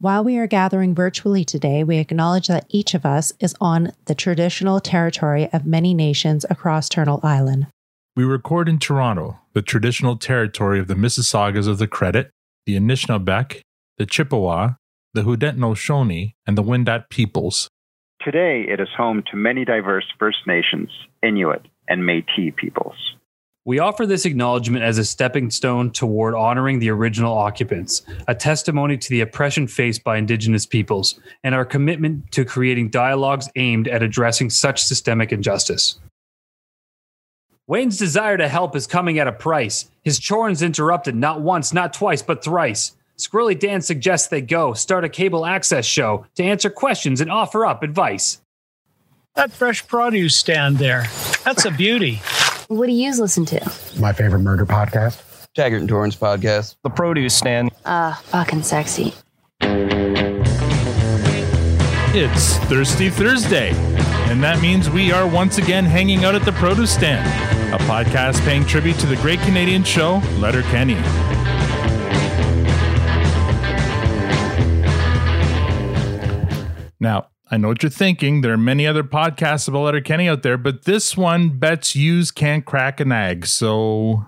While we are gathering virtually today, we acknowledge that each of us is on the traditional territory of many nations across Turtle Island. We record in Toronto, the traditional territory of the Mississaugas of the Credit, the Anishinaabeg, the Chippewa, the Haudenosaunee, and the Wendat peoples. Today, it is home to many diverse First Nations, Inuit, and Metis peoples. We offer this acknowledgement as a stepping stone toward honoring the original occupants, a testimony to the oppression faced by Indigenous peoples, and our commitment to creating dialogues aimed at addressing such systemic injustice. Wayne's desire to help is coming at a price. His chorn's interrupted not once, not twice, but thrice. Squirrely Dan suggests they go start a cable access show to answer questions and offer up advice. That fresh produce stand there, that's a beauty. What do you listen to? My favorite murder podcast. Taggart and Torrens podcast. The produce stand. Ah, uh, fucking sexy. It's Thirsty Thursday, and that means we are once again hanging out at the produce stand, a podcast paying tribute to the great Canadian show, Letterkenny. Now, I know what you're thinking. There are many other podcasts about Letterkenny out there, but this one bets yous can't crack an egg. So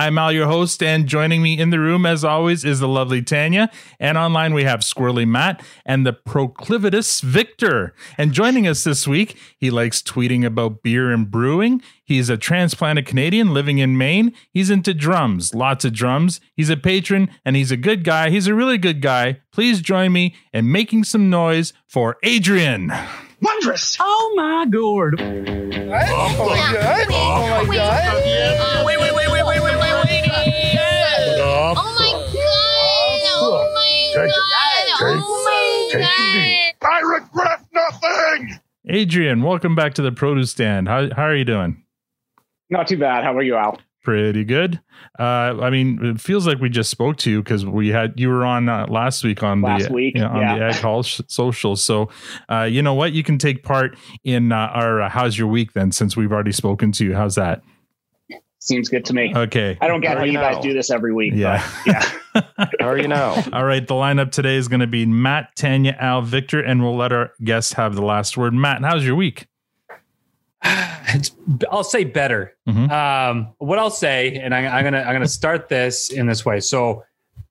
I'm Al, your host, and joining me in the room, as always, is the lovely Tanya. And online, we have Squirrely Mat and the proclivitous Victor. And joining us this week, he likes tweeting about beer and brewing. He's a transplanted Canadian living in Maine. He's into drums, lots of drums. He's a patron and he's a good guy. He's a really good guy. Please join me in making some noise for Adrian. Wondrous! Oh my god! Oh my god! Oh my god! Wait, wait, wait, wait, wait, Oh my god! Oh my god! I regret nothing! Adrian, welcome back to the produce stand. How, how are you doing? Not too bad. How are you, Al? Pretty good. Uh, I mean, it feels like we just spoke to you because we had you were on uh, last week on last the week, you know, on yeah. the Ag Hall sh- social. So, uh, you know what? You can take part in uh, our uh, "How's Your Week?" Then, since we've already spoken to you. How's that? Seems good to me. Okay. I don't get how How you you guys do this every week. Yeah. But yeah. How are you now? All right. The lineup today is going to be Mat, Tanya, Al, Victor, and we'll let our guests have the last word. Mat, how's your week? It's, I'll say better. Mhm. Um, what I'll say, and I, I'm gonna I'm gonna start this in this way. So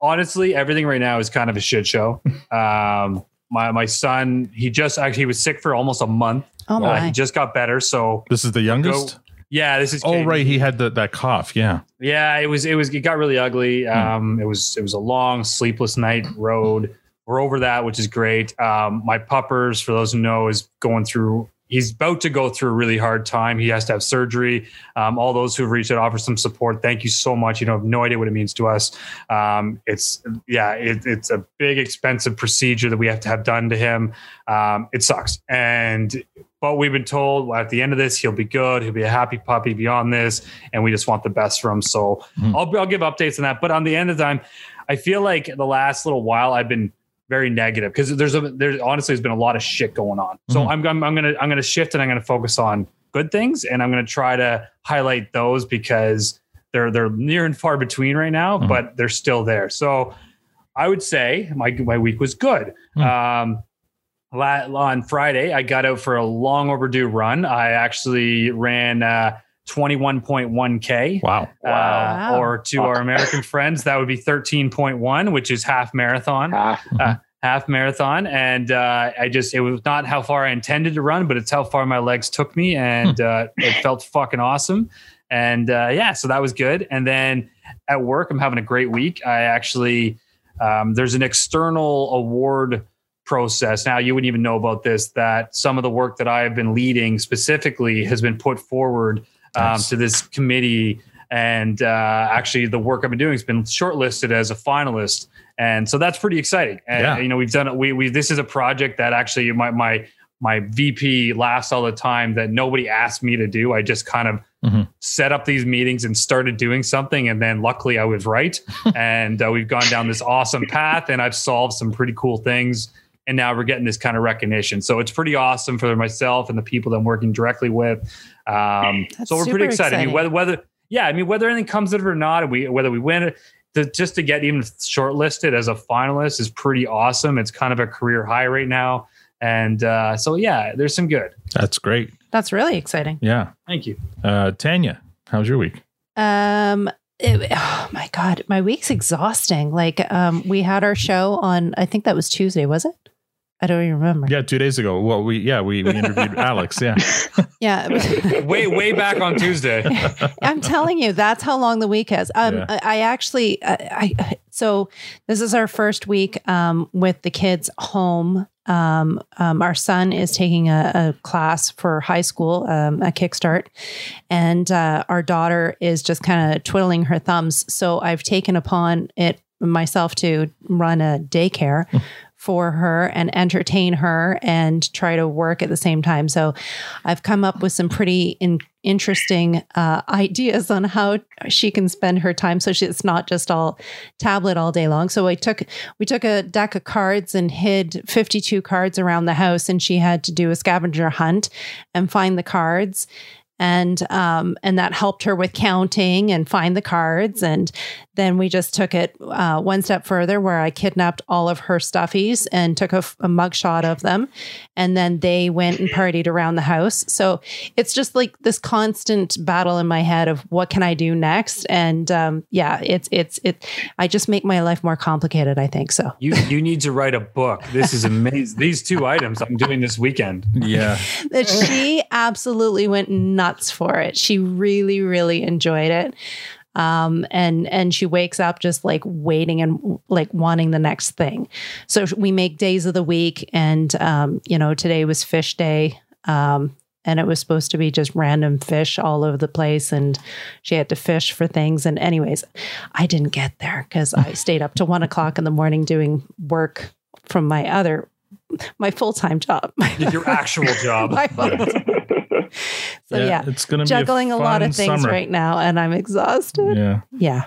honestly, everything right now is kind of a shit show. Um, my my son, he just actually he was sick for almost a month. Oh Uh, my. he just got better. So This is the youngest. Yeah, this is Oh, Caden. right. He had the, that cough. Yeah. Yeah, it was it was it got really ugly. Hmm. Um, it was it was a long sleepless night road. We're over that, which is great. Um, my puppers, for those who know, is going through. He's about to go through a really hard time. He has to have surgery. Um, all those who've reached out, offer some support. Thank you so much. You don't have no idea what it means to us. Um, it's yeah, it, it's a big expensive procedure that we have to have done to him. Um, it sucks, and but we've been told well, at the end of this he'll be good. He'll be a happy puppy beyond this, and we just want the best for him. So Hmm. I'll I'll give updates on that. But on the end of the time, I feel like the last little while I've been very negative because there's a there's honestly there's been a lot of shit going on. So Mhm. I'm, I'm I'm gonna I'm gonna shift and I'm gonna focus on good things and I'm gonna try to highlight those because they're they're near and far between right now, Mhm. but they're still there. So I would say my my week was good. Hmm. Um, on Friday, I got out for a long overdue run. I actually ran uh, 21.1k. Wow. Uh, Wow. Or to our American friends, that would be 13.1, which is half marathon, Ah, half marathon. And uh, I just, it was not how far I intended to run, but it's how far my legs took me. And uh, it felt fucking awesome. And uh, yeah, so that was good. And then at work, I'm having a great week. I actually, um, there's an external award process. Now, you wouldn't even know about this, that some of the work that I have been leading specifically has been put forward um, Nice. to this committee. And uh, actually, the work I've been doing has been shortlisted as a finalist, and so that's pretty exciting. And Yeah. you know, we've done it. We, we this is a project that actually my my my VP laughs all the time that nobody asked me to do. I just kind of Mhm. set up these meetings and started doing something, and then luckily I was right, and uh, we've gone down this awesome path, and I've solved some pretty cool things. And now we're getting this kind of recognition. So it's pretty awesome for myself and the people that I'm working directly with. Um, so we're pretty excited. I mean, whether whether yeah, I mean whether anything comes of it or not, we whether we win it, to, just to get even shortlisted as a finalist is pretty awesome. It's kind of a career high right now, and uh, so yeah, there's some good. That's great. That's really exciting. Yeah. Thank you. Uh, Tanya, how's your week? Um, it- oh my god, my week's exhausting. Like, um, we had our show on. I think that was Tuesday, was it? I don't even remember. Yeah, two days ago. Well, we yeah we, we interviewed Alex. Yeah, Yeah, it was- way way back on Tuesday. I'm telling you, that's how long the week is. Um, Yeah. I, I actually, I, I, so this is our first week um, with the kids home. Um, um, our son is taking a, a class for high school, um, a kickstart, and uh, our daughter is just kind of twiddling her thumbs. So I've taken upon it myself to run a daycare. For her and entertain her and try to work at the same time. So I've come up with some pretty in, interesting uh, ideas on how she can spend her time. So she, it's not just all tablet all day long. So i took we took a deck of cards and hid 52 cards around the house and she had to do a scavenger hunt and find the cards and um, and that helped her with counting and find the cards and then we just took it uh, one step further where i kidnapped all of her stuffies and took a, mug shot of them and then they went and partied around the house so it's just like this constant battle in my head of what can i do next and um, yeah it's it's it i just make my life more complicated i think so You you need to write a book. This is amazing. These two items I'm doing this weekend. yeah. that she absolutely went nuts for it. She really, really enjoyed it. Um, and and she wakes up just like waiting and like wanting the next thing. So we make days of the week, and um, you know today was fish day, um, and it was supposed to be just random fish all over the place, and she had to fish for things. And anyways, I didn't get there because I stayed up to one o'clock in the morning doing work from my other my full time job. Your actual job. My full- so yeah, it's gonna juggling be a, a, lot of things summer. right now, and I'm exhausted. Yeah. Yeah.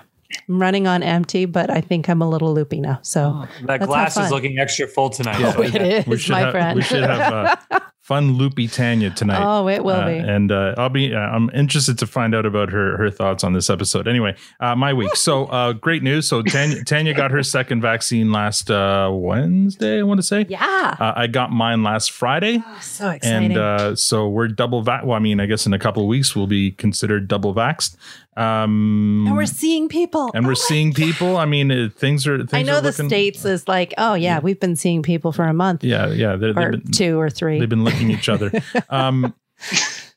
I'm running on empty, but I think I'm a little loopy now. So That glass is looking extra full tonight. Yeah. So it is, We should my have, friend. We should have uh, fun loopy Tanya tonight. oh, it will Uh, be. and uh, I'll be. Uh, I'm interested to find out about her her thoughts on this episode. Anyway, uh, my week. So uh, great news. So Tanya, Tanya got her second vaccine last uh, Wednesday. I want to say. yeah, Uh, I got mine last Friday, so exciting. and uh, so we're double vax. Well, I mean, I guess in a couple of weeks we'll be considered double vaxxed. Um, and we're seeing people. and Oh we're seeing people. I mean, uh, things are. Things I know are the looking, states is like, oh yeah, we've been seeing people for a month Yeah, yeah. They're, or they've been, two or three. They've been licking each other. Um,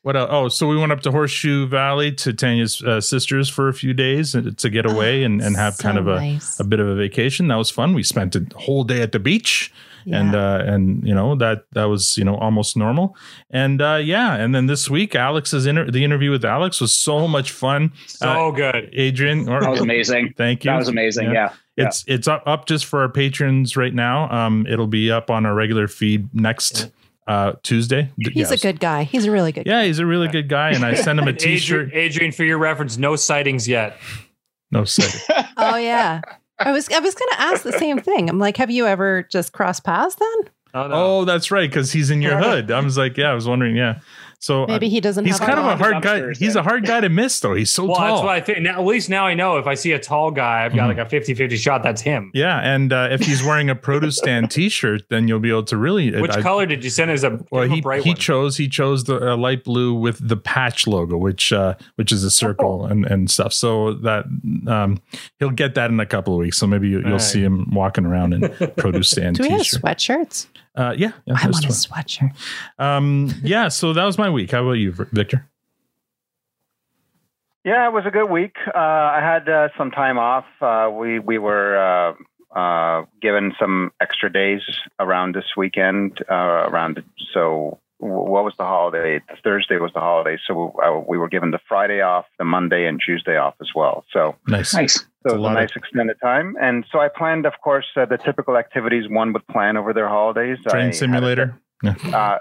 what else? Oh, so we went up to Horseshoe Valley to Tanya's uh, sisters for a few days uh, to get away and, and have so kind of a, nice. a bit of a vacation. That was fun. We spent a whole day at the beach. And uh, and you know that that was you know almost normal, and uh, yeah, and then this week Alex's inter- the interview with Alex was so much fun. So good. Adrian, or, That was amazing. thank you. That was amazing. Yeah. It's it's up up just for our patrons right now. Um, it'll be up on our regular feed next uh Tuesday. He's yes. a good guy. He's a really good. Guy. Yeah, he's a really good guy, and I sent him a And T-shirt. Adrian, Adrian, for your reference, no sightings yet. No, say. guy. Oh yeah. I was I was going to ask the same thing. I'm like, have you ever just crossed paths then? Oh, no. Oh, that's right, because he's in your hood. I was like, yeah, I was wondering, yeah. So uh, Maybe he doesn't he's have kind a of a hard guy. dumpsters, He's a hard guy to miss, though. He's so well, that's tall. what I think. Now, at least now I know if I see a tall guy, I've got like a 50 50 shot. That's him. yeah, and uh, if he's wearing a produce stand T-shirt, then you'll be able to really. Which I- color did you send as a, Well, give him a he bright he one? chose he chose the uh, light blue with the patch logo, which uh, which is a circle and, and stuff. So that um, he'll get that in a couple of weeks. So maybe you, you'll Alright. see him walking around in produce stand Do we have T-shirt. sweatshirts? Uh, yeah, yeah, I that's want a fine. sweatshirt. Um, yeah. So that was my week. How about you, Victor? Yeah, it was a good week. Uh, I had uh, some time off. Uh, we we were uh, uh, given some extra days around this weekend. Uh, around so what was the holiday? Thursday was the holiday, so uh, we were given the Friday off, the Monday and Tuesday off as well. So Nice. Nice. So a it was lot a of- nice extended time, and so I planned, of course, uh, the typical activities one would plan over their holidays. I Train had a- simulator. Yeah. uh,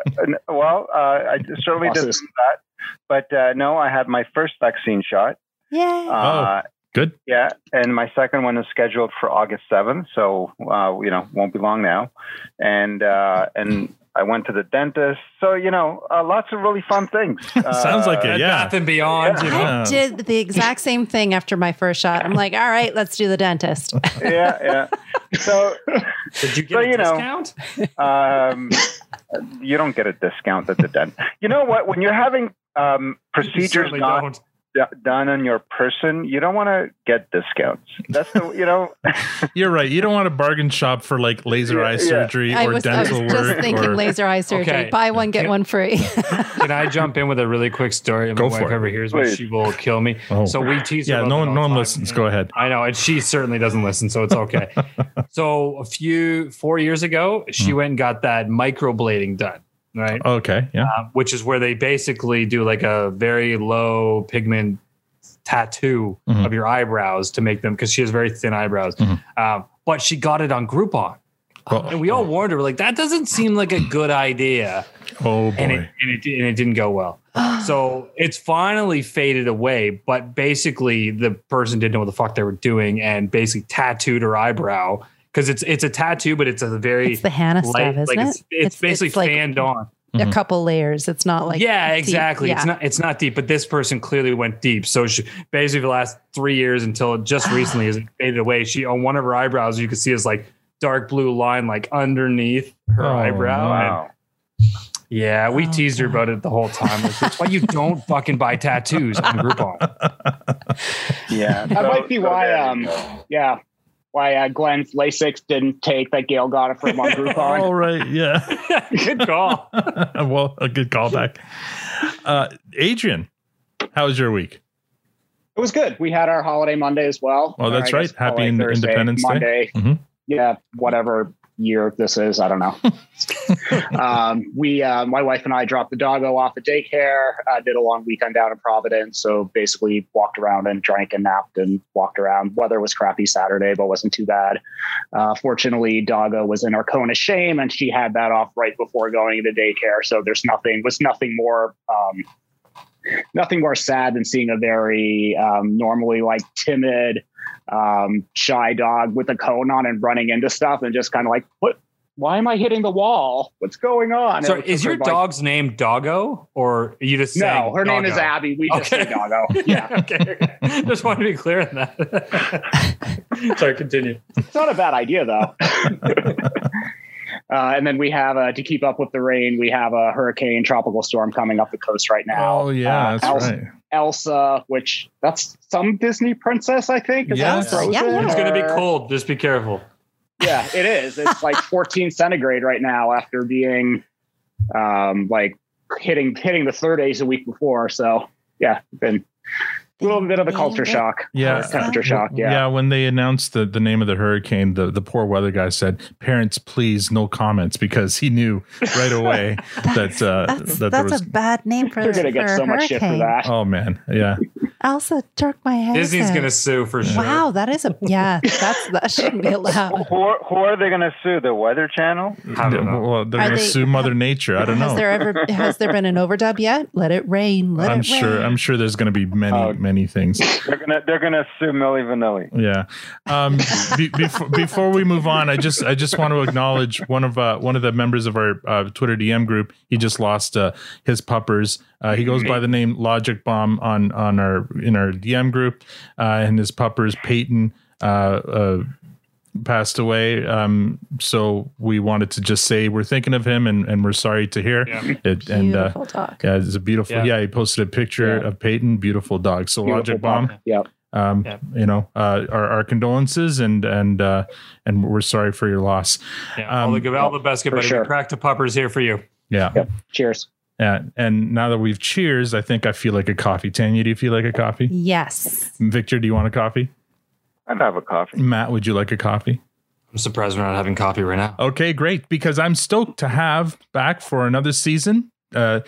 well, uh, I certainly did Buses. that, but uh, no, I had my first vaccine shot. Yeah. Uh, Good. yeah, and my second one is scheduled for August seventh, so uh, you know won't be long now. And uh, and I went to the dentist. So you know, uh, lots of really fun things. Sounds like Uh, it. Yeah. Bath and Beyond, you know. Yeah. Did the exact same thing after my first shot. I'm like, all right, let's do the dentist. yeah, yeah. So, Did you get so a you know, discount? um, you don't get a discount at the dentist. You know what? When you're having um, You procedures certainly done, don't. d- done on your person, you don't want to get discounts. That's the you know. You're right. You don't want to bargain shop for like laser Yeah, eye yeah. surgery I or was, I was dental just work. thinking or, laser eye surgery. Okay. Buy one, get Yeah. one free. Can I jump in with a really quick story? Go My for wife it. ever hears me, she will kill me. Oh. So we tease yeah, no one, no one listens. Go ahead. I know, and she certainly doesn't listen, so it's okay. so a few four years ago, she Hmm. went and got that microblading done, right? Okay. Yeah. Uh, which is where they basically do like a very low pigment tattoo Mhm. of your eyebrows to make them because she has very thin eyebrows. Mhm. Um, but she got it on Groupon, Oh, and we all warned her, like, that doesn't seem like a good idea oh boy. and it, and it and it didn't go well. so it's finally faded away. But basically, the person didn't know what the fuck they were doing, and basically tattooed her eyebrow because it's it's a tattoo, but it's a very it's the henna stuff, isn't like it? it's, it's, basically like fanned on. a Mhm. couple layers. It's not like yeah, deep. exactly. It's not it's not deep, but this person clearly went deep. So she basically for the last three years until just recently as it faded away, she on one of her eyebrows you can see is like dark blue line like underneath her Oh, eyebrow. no. And yeah, we Oh, teased her about it the whole time. Like, That's why you don't fucking buy tattoos on Groupon. Yeah, That so- might be so why, um. Yeah. Why uh, Glen's LASIK didn't take that Gail got it from on Groupon. All right. Yeah. Good call. well, a good callback. Uh, Adrian, how was your week? It was good. We had our holiday Monday as well. Oh, that's right. Happy holiday Ind- Thursday, Independence Day. Monday. Mhm. Yeah, whatever year this is, I don't know. um, we, uh, my wife and I, dropped the doggo off at daycare. Uh, did a long weekend down in Providence, so basically walked around and drank and napped and walked around. Weather was crappy Saturday, but wasn't too bad. Uh, fortunately, doggo was in Arcona shame, and she had that off right before going into daycare. So there's nothing was nothing more. Um, nothing more sad than seeing a very um, normally like timid, um, shy dog with a cone on and running into stuff and just kind of like, what? Why am I hitting the wall? What's going on? So And it is took your like- dog's name Doggo or are you just No, saying her name is Abby. We just say Okay. doggo. Yeah, okay. Just want to be clear on that. Sorry, continue. it's not a bad idea though. Uh, and then we have uh, to keep up with the rain. We have a hurricane tropical storm coming up the coast right now. Oh, yeah. Uh, that's Elsa, right. Elsa, which that's some Disney princess, I think. Is Yeah. that Yeah, yeah. It's going to be cold. Just be careful. Yeah, it is. It's like 14 centigrade right now after being um like hitting hitting the third days a week before. So yeah, been a little bit of a culture shock. Yeah. Or temperature shock. Yeah. Yeah. when they announced the, the name of the hurricane, the, the poor weather guy said, "Parents, please, no comments," because he knew right away that uh, That's, that there that's was. a bad name for They're gonna get so a much shit for hurricane. that. oh man, yeah. Elsa jerked my head. Disney's going to sue for sure. Wow, that is a yeah. That's that shouldn't be allowed. Who are, who are they going to sue? The Weather Channel? I don't know. Well, they're going to they- sue Mother Nature. I don't has know. there ever has there been an overdub yet? Let it rain. Let I'm it sure. rain. I'm sure there's going to be many, Oh. many things. They're gonna they're gonna sue Milli Vanilli. Yeah. Um, be, before, before we move on, I just I just want to acknowledge one of uh, one of the members of our uh, Twitter DM group. He just lost uh, his puppers. Uh, he goes by the name Logic Bomb on on our in our DM group, uh, and his puppers Peyton. Uh, uh, passed away um so we wanted to just say we're thinking of him and, and we're sorry to hear Yeah. it and uh Beautiful dog. yeah it's a beautiful Yeah. yeah, he posted a picture Yeah. of peyton beautiful dog so Beautiful logic bomb dog. Yep. um, Yeah. you know, uh, our, our condolences and and uh, and we're sorry for your loss. Yeah, all, Um, the, all the best, good for buddy. sure. We cracked the puppers here for you. Yeah, Yep. Cheers. Yeah. And now that we've cheers, I think I feel like a coffee. Tanya, do you feel like a coffee? Yes. Victor, do you want a coffee? I'd have a coffee. Mat, would you like a coffee? I'm surprised we're not having coffee right now. Okay, great. Because I'm stoked to have back for another season. Uh,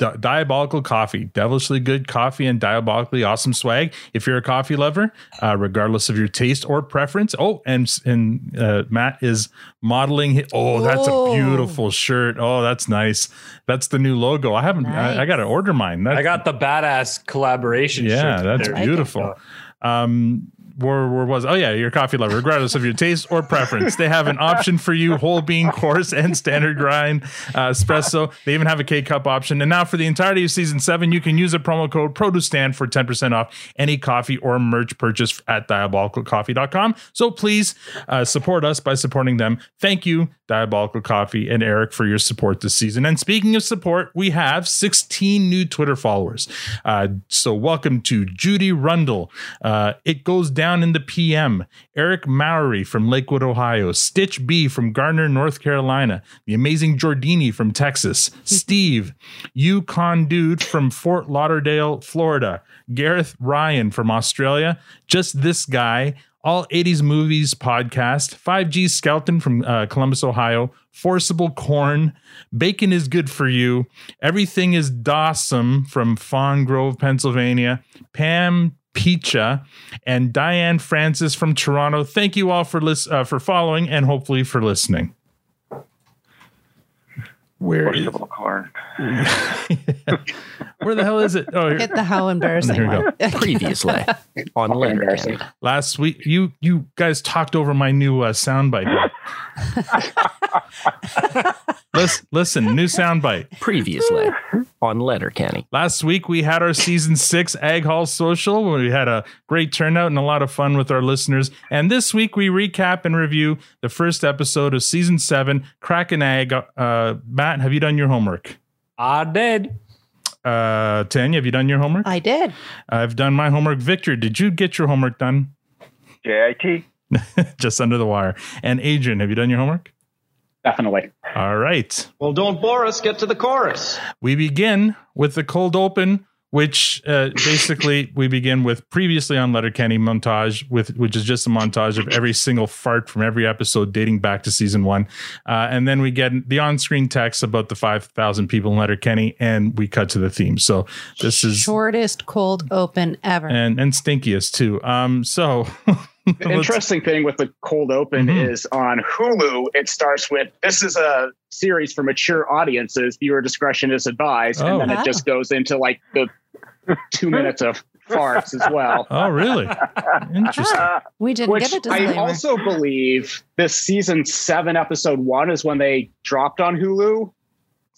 Di- diabolical coffee, devilishly good coffee, and diabolically awesome swag. If you're a coffee lover, uh, regardless of your taste or preference. Oh, and and uh, Mat is modeling. hi- oh, that's Oh. a beautiful shirt. Oh, that's nice. That's the new logo. I haven't. I, I got to order mine. That, I got the badass collaboration. yeah, shirt that's there. beautiful. Um, where, where was. Oh yeah your coffee lover regardless of your taste or preference. They have an option for you whole bean coarse and standard grind uh, espresso. They even have a k-cup option. And now for the entirety of season 7 you can use a promo code produce stand for 10% off any coffee or merch purchase at diabolicalcoffee.com so please uh, support us by supporting them. Thank you diabolical coffee and eric for your support this season. And speaking of support we have 16 new twitter followers. Uh, so welcome to judy rundle. Uh, it goes down in the PM. Eric Mowry from Lakewood, Ohio. Stitch B from Gardner, North Carolina. The amazing Jordini from Texas. Steve, Yukon Dude from Fort Lauderdale, Florida. Gareth Ryan from Australia. Just this guy. All 80s Movies podcast, 5G Skeleton from uh, Columbus, Ohio, Forcible Corn, Bacon is Good for You, Everything is Dawsome from Fawn Grove, Pennsylvania, Pam Picha, and Diane Francis from Toronto. Thank you all for lis- uh, for following and hopefully for listening. Where is Forcible corn. where the hell is it? Oh, here. Hit the how embarrassing There we one. Previously on Letterkenny. last week you you guys talked over my new uh, soundbite. listen, listen, new soundbite. Previously on Letterkenny. Last week we had our season six Ag Hall social where we had a great turnout and a lot of fun with our listeners. And this week we recap and review the first episode of season seven, Crack N Ag. Uh, Mat, have you done your homework? I did. Uh, Tanya, have you done your homework? I did. I've done my homework. Victor, did you get your homework done? JIT. Just under the wire. And Adrian, have you done your homework? Definitely. All right. Well, don't bore us. Get to the chorus. We begin with the cold open, which uh, basically we begin with previously on Letterkenny montage, with which is just a montage of every single fart from every episode dating back to season one, uh, and then we get the on-screen text about the five thousand people in Letterkenny, and we cut to the theme. So this is Shortest cold open ever. and and stinkiest too. Um, so. The interesting thing with the cold open Mhm. is on Hulu, it starts with this is a series for mature audiences. Viewer discretion is advised. Oh. and then Wow. it just goes into like the two minutes of farts as well. Oh, really? Interesting. we didn't Which give a I disclaimer. I also believe this season seven, episode one is when they dropped on Hulu.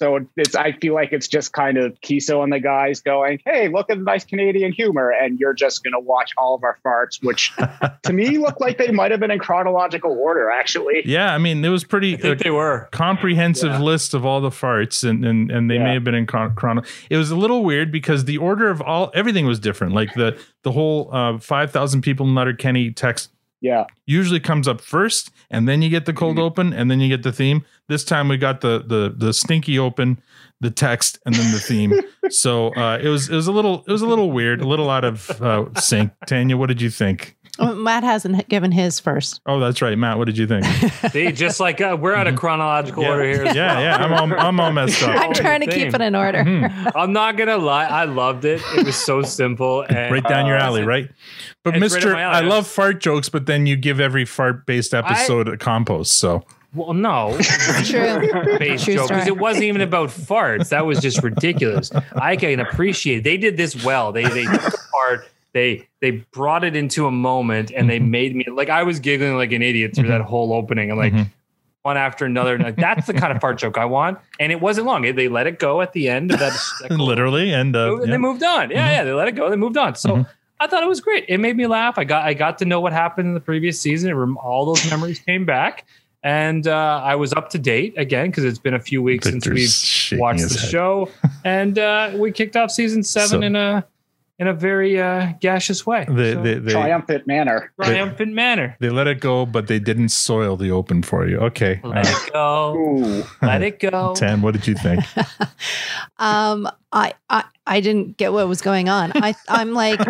So it's I feel like it's just kind of Keeso and the guys going, Hey, look at the nice Canadian humor, and you're just gonna watch all of our farts, which to me looked like they might have been in chronological order, actually. Yeah, I mean, it was pretty. I think uh, they were. comprehensive Yeah. list of all the farts and and, and they may have been in chron- chrono it was a little weird because the order of all everything was different like the the whole uh 5000 people in Letterkenny text Yeah. usually comes up first and then you get the cold Mhm. open and then you get the theme this time we got the the the stinky open the text and then the theme so uh it was it was a little it was a little weird a little out of uh sync tanya what did you think Oh, Mat hasn't given his first. oh that's right mat what did you think See, just like uh, we're out of chronological yeah order here. as yeah well. yeah i'm all, I'm all messed up I'm trying to keep it in order. Mhm. I'm not gonna lie, I loved it. It was so simple and right down your uh, alley, right? But It's right Mister, up my alley. I love fart jokes, but then you give every fart-based episode a compost. So Well, no, True. base True joke because it wasn't even about farts. That was just ridiculous. I can appreciate they did this well. They they took apart. They they brought it into a moment and they made me like I was giggling like an idiot through that whole opening and like Mhm. one after another. Like that's the kind of fart joke I want. And it wasn't long. They let it go at the end of that. literally, and uh, and yeah. they moved on. Yeah, yeah, they let it go. They moved on. So. I thought it was great. It made me laugh. I got I got to know what happened in the previous season. Rem- all those memories came back, and uh, I was up to date again because it's been a few weeks Victor's since we've watched the head. show, and uh, we kicked off season seven So- in a in a very uh, gaseous way. They, So, they, they, Triumphant manner. triumphant manner. they let it go, but they didn't soil the open for you. Okay, Let uh, it go. Ooh. Let it go. Tan, what did you think? Um, I, I, I didn't get what was going on. I, I'm like,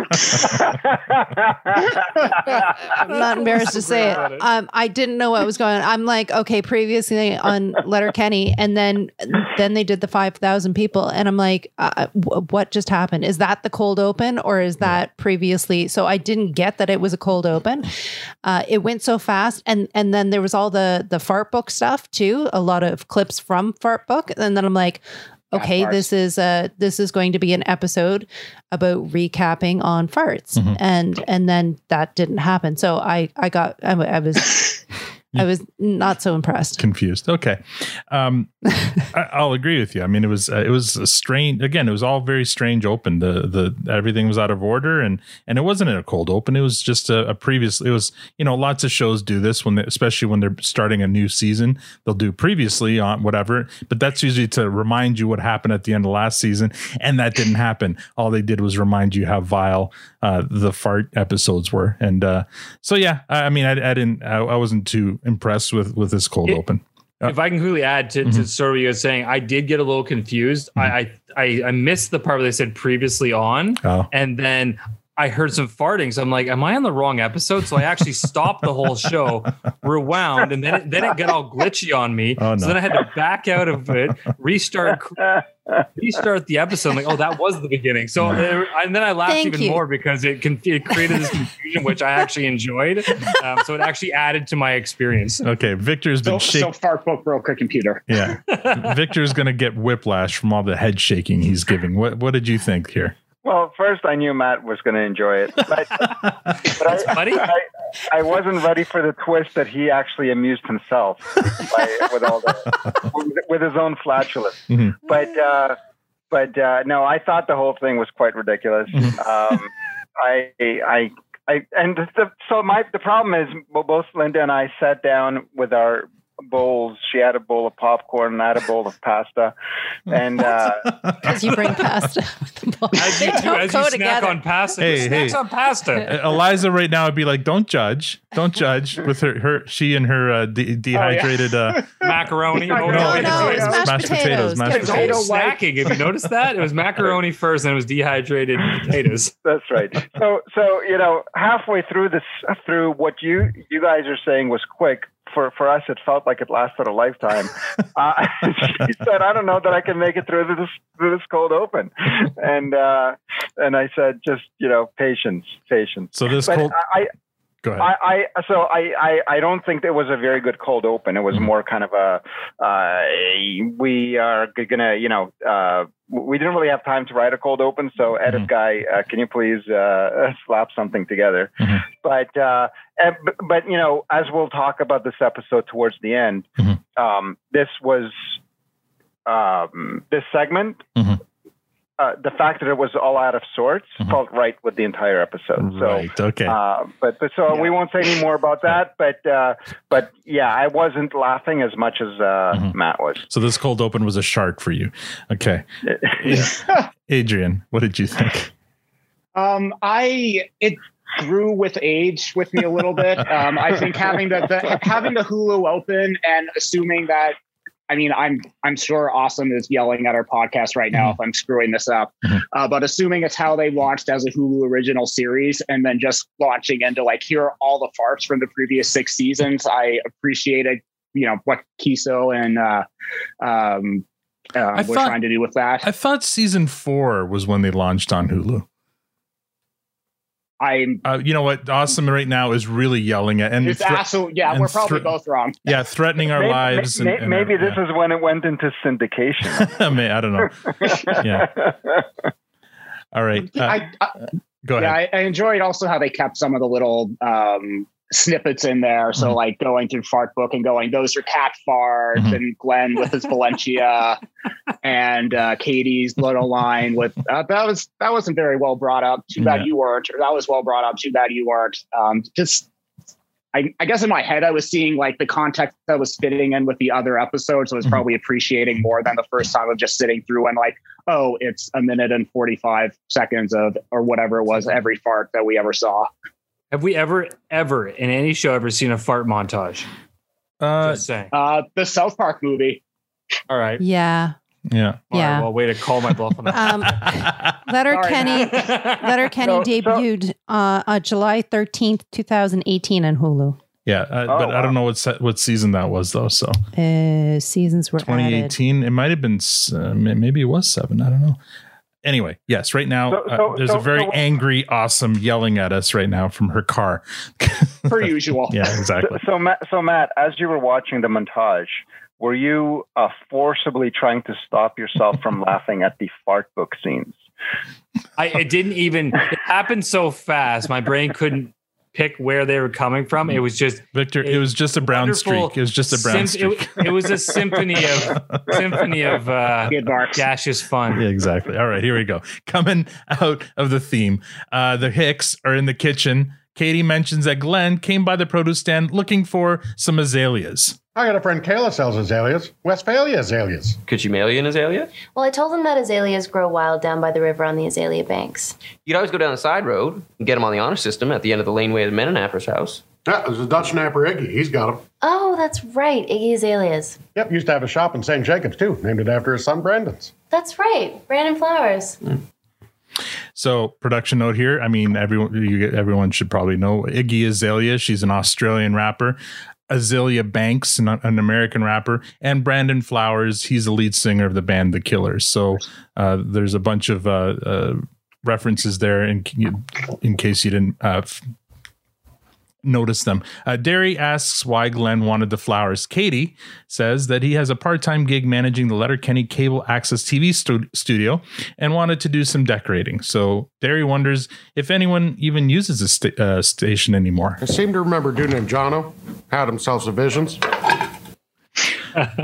I'm not embarrassed to say it. Um, I didn't know what was going on. I'm like, okay, previously on Letterkenny, and then then they did the five thousand people, and I'm like, uh, w- what just happened? Is that the cold open, or is that previously? So I didn't get that it was a cold open. Uh, it went so fast, and and then there was all the the fart book stuff too. A lot of clips from fart book, and then I'm like okay, this is a this is going to be an episode about recapping on farts, Mhm. and and then that didn't happen. So I I got I, I was I was not so impressed. confused. Okay, um, I, I'll agree with you. I mean, it was uh, it was a strange. Again, it was all very strange. Open the the everything was out of order, and and it wasn't in a cold open. It was just a, a previous. It was you know lots of shows do this when they, especially when they're starting a new season. They'll do previously on whatever, but that's usually to remind you what happened at the end of last season, and that didn't happen. All they did was remind you how vile uh, the fart episodes were, and uh, so yeah. I, I mean, I, I didn't. I, I wasn't too impressed with with this cold It- open. Uh, if I can quickly add to, to Mhm. sort of what you were saying, I did get a little confused. I, I I I missed the part where they said previously on, Oh. and then I heard some farting. So I'm like, am I on the wrong episode? So I actually stopped the whole show, rewound, and then it, then it got all glitchy on me. Oh, no. So then I had to back out of it, restart restart the episode. I'm like, oh, that was the beginning. So and then I laughed Thank even you. more because it, con- it created this confusion, which I actually enjoyed. Um, so it actually added to my experience. Okay, Victor's been So, shaking. so fart book broke a computer. yeah, Victor's going to get whiplash from all the head shaking he's giving. What What did you think here? Well, first I knew Mat was going to enjoy it, but, but I. I, I wasn't ready for the twist that he actually amused himself by, with all the with his own flatulence. Mhm. But uh, but uh, no, I thought the whole thing was quite ridiculous. Um, I I. I, and the, so my the problem is both Linda and I sat down with our bowls. She had a bowl of popcorn and I had a bowl of pasta, and uh, Because you bring pasta. As you, do, as you snack together. on pasta, Hey, snacks hey. on pasta. Eliza right now would be like, "Don't judge, don't judge." With her, her she and her uh, de- dehydrated. Uh, macaroni. No, Oh, no, no, wait, it's wait. mashed potatoes. mashed It's all Potato potatoes. snacking. Have you noticed that? It was macaroni first, and it was dehydrated potatoes. That's right. So, so you know, halfway through this, through what you you guys are saying was quick. For for us, it felt like it lasted a lifetime. Uh, she said, "I don't know that I can make it through this through this cold open," and uh, and I said, "Just you know, patience, patience." So this But cold. I, Go ahead. I, I so I, I I don't think it was a very good cold open. It was Mhm. more kind of a uh, we are gonna you know uh, we didn't really have time to write a cold open. So edit Mhm. guy, uh, can you please uh, slap something together? Mhm. But uh, and, but, you know as we'll talk about this episode towards the end, Mhm. um, this was um, this segment. Uh, the fact that it was all out of sorts Mhm. felt right with the entire episode. So right. Okay. uh, but but so Yeah. we won't say any more about that. But uh, but yeah, I wasn't laughing as much as uh, Mhm. Mat was. so this cold open was a shark for you. Okay. Adrian, what did you think? Um, I it grew with age with me a little bit. Um, I think having the, the having the Hulu open and assuming that. I mean, I'm I'm sure Awesome is yelling at our podcast right now if I'm screwing this up. Mhm. Uh, but assuming it's how they launched as a Hulu original series and then just launching into like here are all the farts from the previous six seasons, I appreciated you know what Keeso and uh, um, uh, were thought- trying to do with that. I thought season four was when they launched on Hulu. I'm Uh, you know what? Awesome right now is really yelling at and thre- absolutely yeah, and we're probably thre- both wrong. yeah, threatening our Maybe- lives. may- and, and maybe our- this is when it went into syndication. yeah. May- I don't know. Yeah. All right. Uh, I, I, go yeah, ahead. I, I enjoyed also how they kept some of the little um, snippets in there. So Mhm. like going through fart book and going, those are cat farts, Mhm. and Glen with his Valencia, and uh, Katie's little line with uh, that was that wasn't very well brought up. Too bad Yeah. you weren't. Or that was well brought up. Too bad you weren't. Um, just. I, I guess in my head, I was seeing like the context that was fitting in with the other episodes. So I was Mhm. probably appreciating more than the first time of just sitting through and like, oh, it's a minute and 45 seconds of, or whatever it was, every fart that we ever saw. Have we ever, ever in any show ever seen a fart montage? Uh, Just saying. Uh, the South Park movie. All right. Yeah. yeah. All right, Yeah. well, way to call my bluff on that. Um, Letter Sorry, Kenny. Letterkenny So- so- debuted uh, uh, July thirteenth, two thousand eighteen, on Hulu. yeah. Uh, Oh, but I don't know what se- what season that was though. So Uh, seasons were added. 2018. It might have been. Uh, maybe it was seven. I don't know. Anyway, yes. Right now, So- uh, there's so- a very so- angry, awesome yelling at us right now from her car. Per usual. yeah, so, exactly. so Mat, so Mat, as you were watching the montage, were you uh, forcibly trying to stop yourself from laughing at the fart book scenes? I it didn't even it happened so fast. My brain couldn't pick where they were coming from. It was just Victor. It was just a brown streak. It was just a brown sym- streak. It, it was a symphony of symphony of uh, gaseous fun. Yeah, exactly. All right, here we go. Coming out of the theme, uh, the Hicks are in the kitchen. Katie mentions that Glen came by the produce stand looking for some azaleas. I got a friend Kayla sells azaleas. Westphalia azaleas. Could you mail you an azalea? Well, I told them that azaleas grow wild down by the river on the azalea banks. You'd always go down the side road and get them on the honor system at the end of the laneway of the Menonapper's house. Yeah, there's a Dutch Napper Iggy. He's got them. Oh, that's right, Iggy Azaleas. Yep, used to have a shop in St. Jacobs too, named it after his son Brandon's. That's right, Brandon Flowers. Hmm. So, production note here. I mean, everyone you get, everyone should probably know Iggy Azalea. She's an Australian rapper. Azealia Banks, an, an American rapper, and Brandon Flowers. He's the lead singer of the band The Killers. So, uh, there's a bunch of uh, uh, references there in in case you didn't notice them. Uh, Derry asks why Glen wanted the flowers. Katie says that he has a part time gig managing the Letterkenny Cable Access TV stu- studio and wanted to do some decorating. So Derry wonders if anyone even uses the sta- uh, station anymore. I seem to remember a dude named Jono had himself some visions.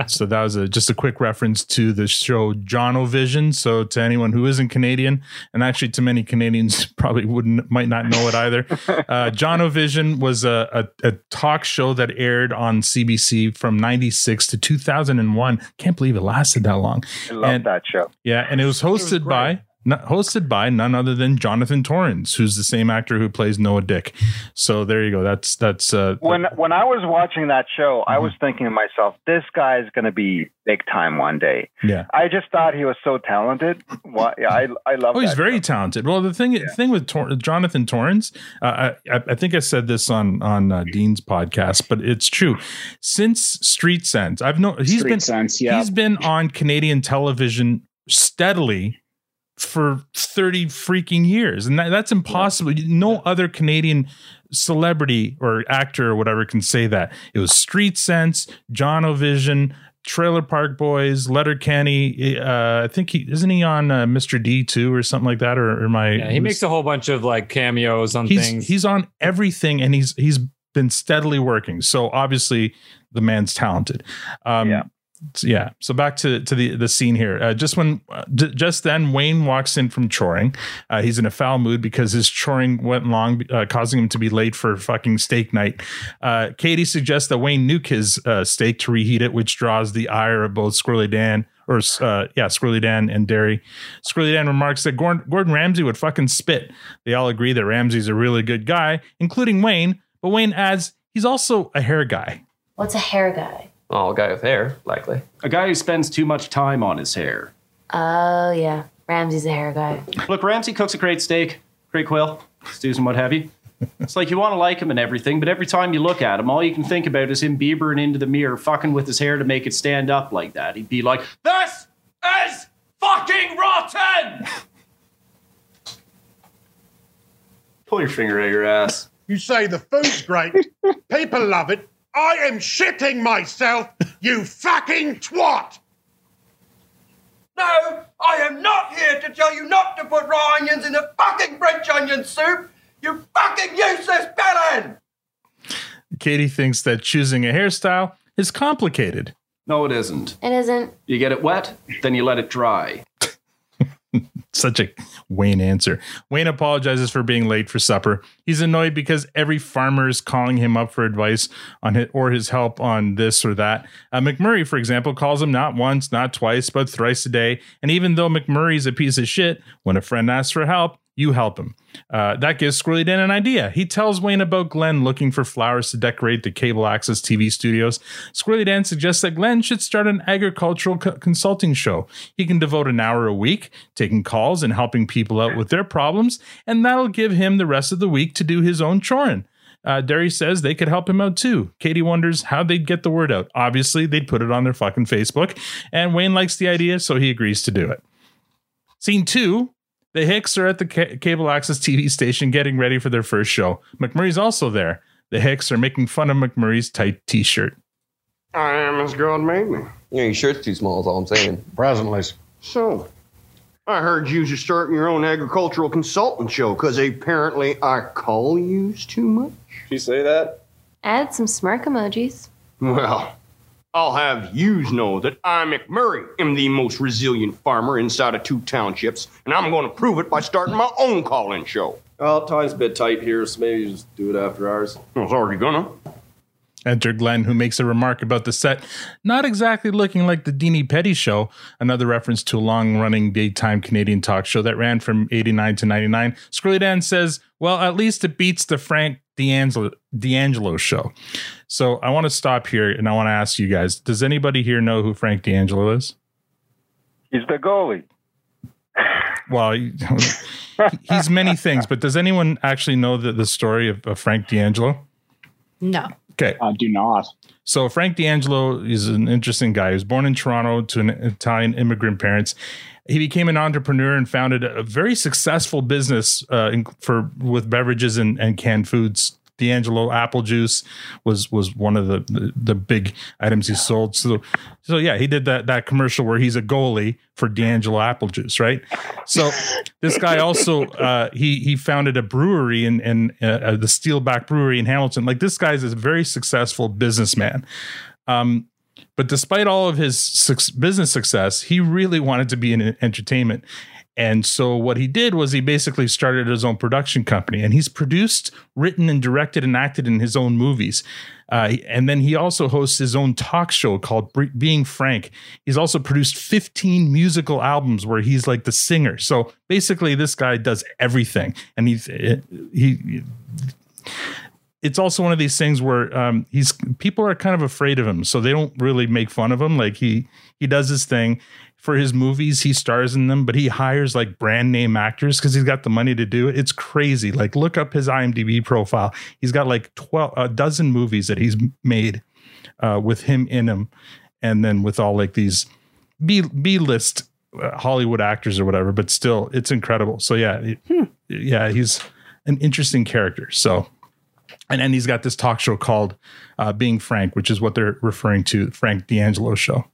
So that was a, just a quick reference to the show Jonovision. So to anyone who isn't Canadian, and actually to many Canadians probably wouldn't might not know it either. Uh, Jonovision was a, a, a talk show that aired on CBC from '96 to 2001. Can't believe it lasted that long. I love And- that show. Yeah, and it was hosted by not hosted by none other than Jonathan Torrens, who's the same actor who plays Noah Dyck. So there you go. That's that's uh, When when I was watching that show, Mm-hmm. I was thinking to myself, this guy's going to be big time one day. yeah. I just thought he was so talented. Well, yeah, I I love. Oh, he's that very talented. Well, the thing thing with Tor- Jonathan Torrens, uh, I, I think I said this on on uh, Dean's podcast, but it's true. Since Street Sense, I've known he's Street been Sense, yeah. he's been on Canadian television steadily for 30 freaking years and that, that's impossible. No other canadian celebrity or actor or whatever can say that. It was street sense jonovision trailer park boys letterkenny uh i think he isn't he on uh, mr d2 or something like that or, or my Yeah, he makes a whole bunch of like cameos on he's, things. he's on everything and he's he's been steadily working. So obviously the man's talented. Um Yeah. Yeah so back to to the the scene here uh, just when uh, d- just then wayne walks in from choring uh, he's in a foul mood because his choring went long uh, causing him to be late for fucking steak night uh, katie suggests that wayne nuke his uh, steak to reheat it which draws the ire of both squirrely dan or uh, yeah, Squirrely Dan and Derry. Squirrely Dan remarks that Gordon, Gordon Ramsay would fucking spit. They all agree that Ramsay's a really good guy, including Wayne. But Wayne adds he's also a hair guy. What's a hair guy? Oh, a guy with hair, likely. A guy who spends too much time on his hair. Oh, yeah. Ramsay's a hair guy. Look, Ramsey cooks a great steak, great quill, stews and what have you. It's like you want to like him and everything, but every time you look at him, all you can think about is him Biebering into the mirror, fucking with his hair to make it stand up like that. He'd be like, "This is fucking rotten." Pull your finger out your ass. You say the food's great. People love it. I am shitting myself, you fucking twat! No, I am not here to tell you not to put raw onions in the fucking French onion soup. You fucking useless bellend! Katie thinks that choosing a hairstyle is complicated. No, it isn't. It isn't. You get it wet, then you let it dry. Such a Wayne answer. Wayne apologizes for being late for supper. He's annoyed because every farmer is calling him up for advice on his, or his help on this or that. Uh, McMurray, for example, calls him not once, not twice, but thrice a day. And even though McMurray's a piece of shit, when a friend asks for help, you help him. Uh, that gives Squirrely Dan an idea. He tells Wayne about Glen looking for flowers to decorate the cable access TV studios. Squirrely Dan suggests that Glen should start an agricultural co- consulting show. He can devote an hour a week taking calls and helping people out with their problems, and that'll give him the rest of the week to do his own chorin. Uh, Derry says they could help him out too. Katie wonders how they'd get the word out. Obviously, they'd put it on their fucking Facebook, and Wayne likes the idea, so he agrees to do it. Scene two the Hicks are at the ca- cable access TV station getting ready for their first show. McMurray's also there. The Hicks are making fun of McMurray's tight t shirt. I am as God made me. Yeah, your shirt's too small, is all I'm saying. Presently. So, I heard you are starting your own agricultural consultant show because apparently I call yous too much. Did you say that? Add some smirk emojis. Well, I'll have yous know that I, McMurray, am the most resilient farmer inside of two townships, and I'm going to prove it by starting my own call-in show. Well, time's a bit tight here, so maybe you just do it after ours. I was already gonna. Enter Glen, who makes a remark about the set not exactly looking like the Dini Petty show, another reference to a long running daytime Canadian talk show that ran from 89 to 99. Squirrely Dan says, Well, at least it beats the Frank D'Angelo, D'Angelo show. So I want to stop here and I want to ask you guys Does anybody here know who Frank D'Angelo is? He's the goalie. Well, he- he's many things, but does anyone actually know the, the story of, of Frank D'Angelo? No. Okay. I do not. So Frank D'Angelo is an interesting guy. He was born in Toronto to an Italian immigrant parents. He became an entrepreneur and founded a very successful business uh, in, for with beverages and, and canned foods. D'Angelo apple juice was was one of the, the the big items he sold. So so yeah, he did that that commercial where he's a goalie for D'Angelo apple juice, right? So this guy also uh, he he founded a brewery in in uh, the Steelback Brewery in Hamilton. Like this guy's a very successful businessman. Um, but despite all of his business success, he really wanted to be in entertainment. And so what he did was he basically started his own production company, and he's produced, written, and directed and acted in his own movies. Uh, and then he also hosts his own talk show called Being Frank. He's also produced 15 musical albums where he's like the singer. So basically, this guy does everything, and he's he. It's also one of these things where um, he's people are kind of afraid of him, so they don't really make fun of him. Like he he does his thing for his movies, he stars in them, but he hires like brand name actors because he's got the money to do it. It's crazy. Like look up his IMDb profile. He's got like twelve a dozen movies that he's made uh, with him in them, and then with all like these B B list uh, Hollywood actors or whatever. But still, it's incredible. So yeah, it- yeah, he's an interesting character. So. And then he's got this talk show called uh, Being Frank, which is what they're referring to, Frank D'Angelo show.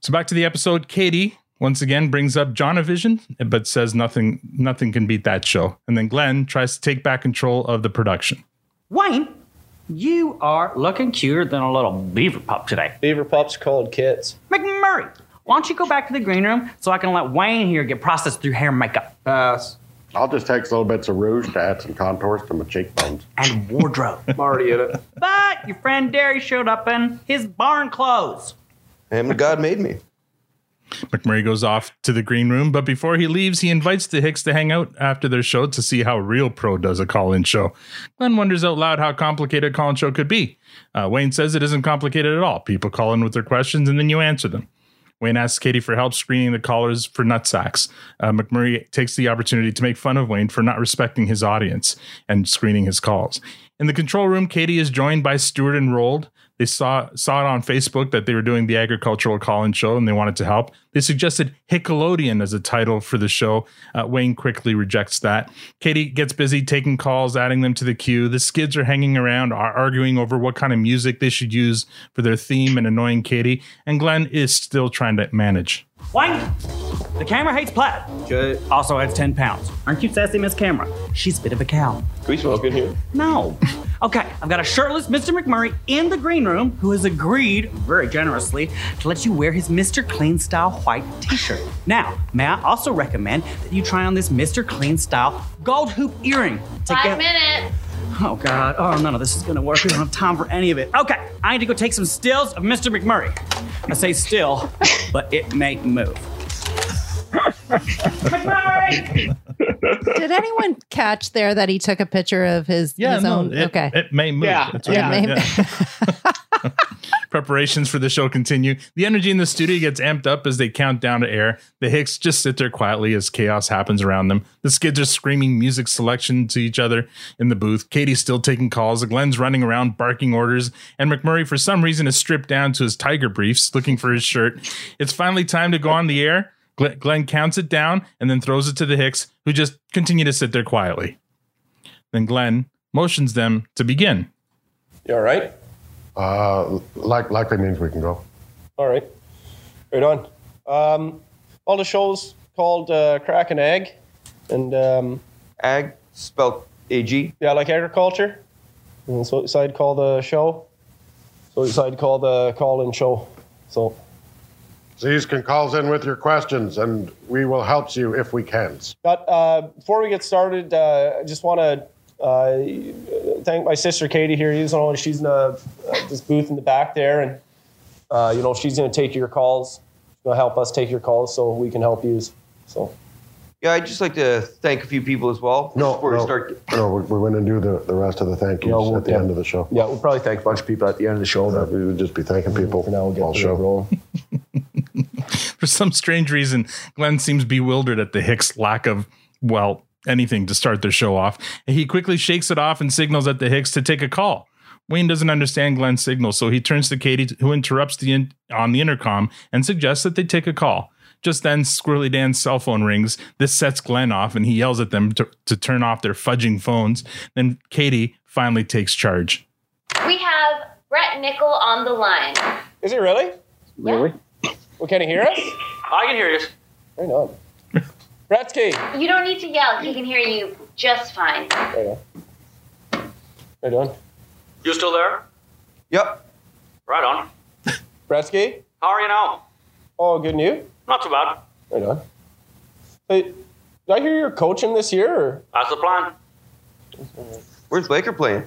So back to the episode. Katy once again brings up Jonovision, but says nothing nothing can beat that show. And then Glen tries to take back control of the production. Wayne, you are looking cuter than a little beaver pup today. Beaver pups called kits. McMurray, why don't you go back to the green room so I can let Wayne here get processed through hair and makeup? Pass. I'll just take little bits of rouge to add some contours to my cheekbones. And wardrobe. I'm already in it. But your friend Daryl showed up in his barn clothes. And God made me. McMurray goes off to the green room, but before he leaves, he invites the Hicks to hang out after their show to see how Real Pro does a call in show. Glen wonders out loud how complicated a call in show could be. Uh, Wayne says it isn't complicated at all. People call in with their questions and then you answer them. Wayne asks Katy for help screening the callers for nutsacks. Uh, McMurray takes the opportunity to make fun of Wayne for not respecting his audience and screening his calls. In the control room, Katy is joined by Stewart and Roald. They saw saw it on Facebook that they were doing the agricultural call-in show and they wanted to help. They suggested Hickelodeon as a title for the show. Uh, Wayne quickly rejects that. Katy gets busy taking calls, adding them to the queue. The skids are hanging around, are arguing over what kind of music they should use for their theme and annoying Katy. And Glen is still trying to manage. Wayne, the camera hates plaid. Okay. Also adds 10 pounds. Aren't you sassy, Miss Camera? She's a bit of a cow. Can we smoke in here? No. Okay, I've got a shirtless Mr. McMurray in the green room who has agreed, very generously, to let you wear his Mr. Clean Style white t shirt. Now, may I also recommend that you try on this Mr. Clean Style gold hoop earring? to Five minutes. Oh, God. Oh, none of this is gonna work. We don't have time for any of it. Okay, I need to go take some stills of Mr. McMurray. I say still, but it may move. McMurray! Did anyone catch there that he took a picture of his, his own? it, okay. it may move. Yeah, yeah. I meant, May- yeah. Preparations for the show continue. The energy in the studio gets amped up as they count down to air. The Hicks just sit there quietly as chaos happens around them. The skids are screaming music selection to each other in the booth. Katy's still taking calls. Glen's running around barking orders. And McMurray, for some reason, is stripped down to his tiger briefs looking for his shirt. It's finally time to go on the air. Glen, counts it down and then throws it to the Hicks, who just continue to sit there quietly. Then Glen motions them to begin. You all right? Uh, like likely means we can go. All right. Right on. Um, all the shows called uh, Crack N Ag. And um, Ag spelled AG. Yeah, like agriculture. And that's what we decided to call the show. So we decided to call the call in show. So These can call in with your questions, and we will help you if we can. But uh, before we get started, uh, I just want to uh, thank my sister Katy here. You know, she's in uh, this booth in the back there, and uh, you know she's going to take your calls. She's going to help us take your calls so we can help you. So Yeah, I'd just like to thank a few people as well. No, before no, we start. no, we- we're going to do the, the rest of the thank yous No, we'll- at the yeah. end of the show. yeah, we'll probably thank a bunch of people at the end of the show. But we would just be thanking people for now, we'll get all the show. rolling. For some strange reason, Glen seems bewildered at the Hicks' lack of, well, anything to start their show off. He quickly shakes it off and signals at the Hicks to take a call. Wayne doesn't understand Glen's signal, so he turns to Katy, who interrupts the in- on the intercom and suggests that they take a call. Just then, Squirrely Dan's cell phone rings. This sets Glen off, and he yells at them to, to turn off their fudging phones. Then Katy finally takes charge. We have Brett Nickel on the line. Is he really? Really? Well, can he hear us? I can hear you. Right on. Bretsky. You don't need to yell. He can hear you just fine. Right on. Right on. You still there? Yep. Right on. Bretsky. How are you now? Oh, good and you? Not too bad. Right on. Hey, did I hear you're coaching this year? Or? That's the plan. Where's Baker playing?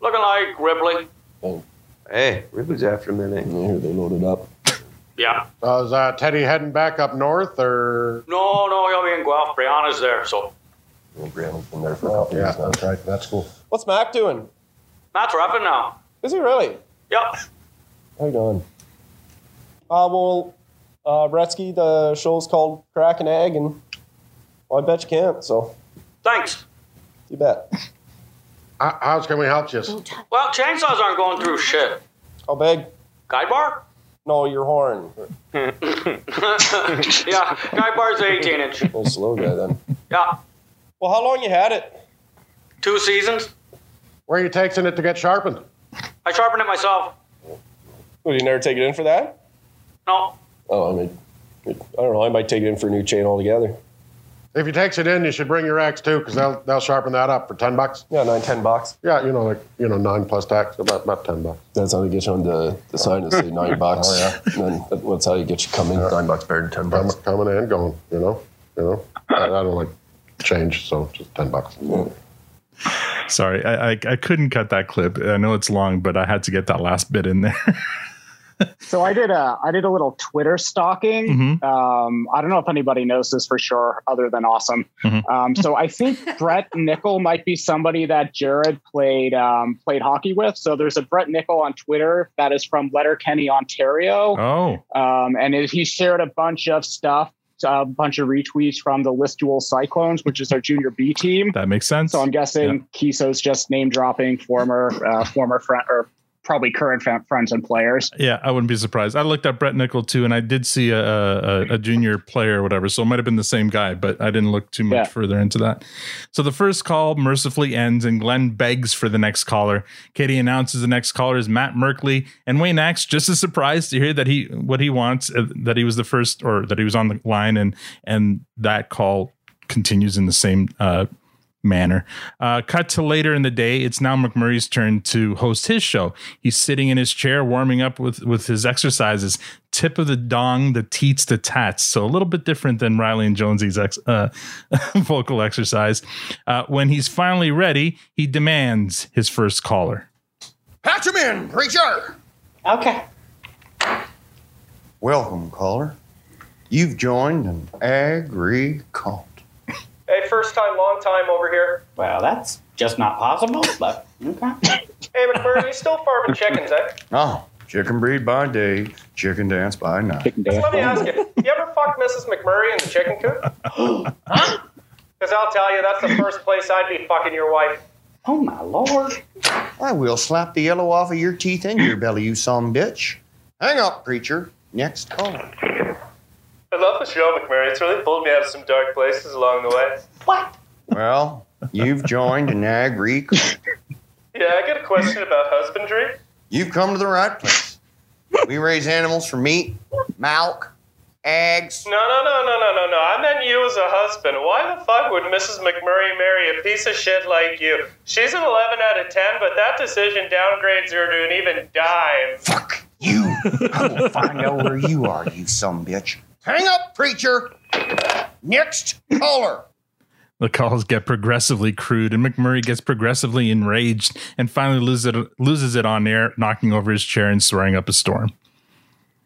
Looking like Ripley. Oh. Hey, Ripley's after him, eh? I hear they loaded up. Yeah. Uh, is uh, Teddy heading back up north, or No, no, he'll be in Guelph. Brianna's there, so. Brianna's been there for a couple yeah, years now. that's right. That's cool. What's Mac doing? Matt's rapping now. Is he really? Yep. How you doing? Uh, well, uh, Bretsky, the show's called Crack N Ag, and well, I bet you can't, so Thanks. you bet. How how's can we help you? Well, chainsaws aren't going through shit. How big? Guide bar? No, your horn. yeah, guy bar's 18 inch. Oh, slow guy then. Yeah, Well, how long you had it? two seasons. Where are you taking it to get sharpened? I sharpened it myself. Would you never take it in for that? No, Oh, I mean, I don't know. I might take it in for a new chain altogether. If he takes it in, you should bring your axe too, because they'll they'll sharpen that up for ten bucks. Yeah, nine, ten bucks. Yeah, you know, like you know, nine plus tax, about about ten bucks. That's how they get you on the, the sign and say nine oh, bucks. Oh, yeah. And then that's how you get you coming. Nine bucks better than ten Coming, coming and going. You know, you know. I, I don't like change, so just ten bucks. Sorry, I, I I couldn't cut that clip. I know it's long, but I had to get that last bit in there. So I did a I did a little Twitter stalking. Mhm. Um, I don't know if anybody knows this for sure, other than awesome. Mhm. Um, so I think Brett Nickel might be somebody that Jared played um, played hockey with. So there's a Brett Nickel on Twitter that is from Letterkenny, Ontario, oh, um, and it, he shared a bunch of stuff. A bunch of retweets from the List Listowel Cyclones, which is our junior B team. that makes sense. So I'm guessing Keeso's just name dropping former uh, former friend or probably current friends and players. Yeah, I wouldn't be surprised. I looked up Brett Nickel too, and I did see a, a, a junior player or whatever, so it might have been the same guy, but I didn't look too much Yeah. further into that. So the first call mercifully ends, and Glen begs for the next caller. Katy announces the next caller is Matt Merkley, and Wayne acts just as surprised to hear that he what he wants, uh, that he was the first or that he was on the line, and and that call continues in the same uh, manner. Uh, cut to later in the day. It's now McMurray's turn to host his show. He's sitting in his chair, warming up with with his exercises. Tip of the dong, the teats, the tats. So a little bit different than Riley and Jonesy's ex, uh, vocal exercise. Uh, when he's finally ready, he demands his first caller. Patch him in, preacher! Okay. Welcome, caller. You've joined an agri cult. Hey, first time, long time over here. Well, that's just not possible, but okay. Hey, McMurray, you still farming chickens, eh? Oh, chicken breed by day, chicken dance by night. Chicken So let me ask you, you ever fuck Mrs. McMurray in the chicken coop? Huh? Because I'll tell you, that's the first place I'd be fucking your wife. Oh my lord. I will slap the yellow off of your teeth and your belly, you some bitch. Hang up, preacher. Next caller. I love the show, McMurray. It's really pulled me out of some dark places along the way. What? Well, you've joined an agri. Yeah, I got a question about husbandry. You've come to the right place. We raise animals for meat, milk, eggs. No, no, no, no, no, no, no. I meant you as a husband. Why the fuck would Mrs. McMurray marry a piece of shit like you? She's an 11 out of 10, but that decision downgrades her to an even dime. Fuck you. I will find out where you are, you some bitch. Hang up, preacher. Next caller. The calls get progressively crude, and McMurray gets progressively enraged and finally loses it, loses it on air, knocking over his chair and swearing up a storm.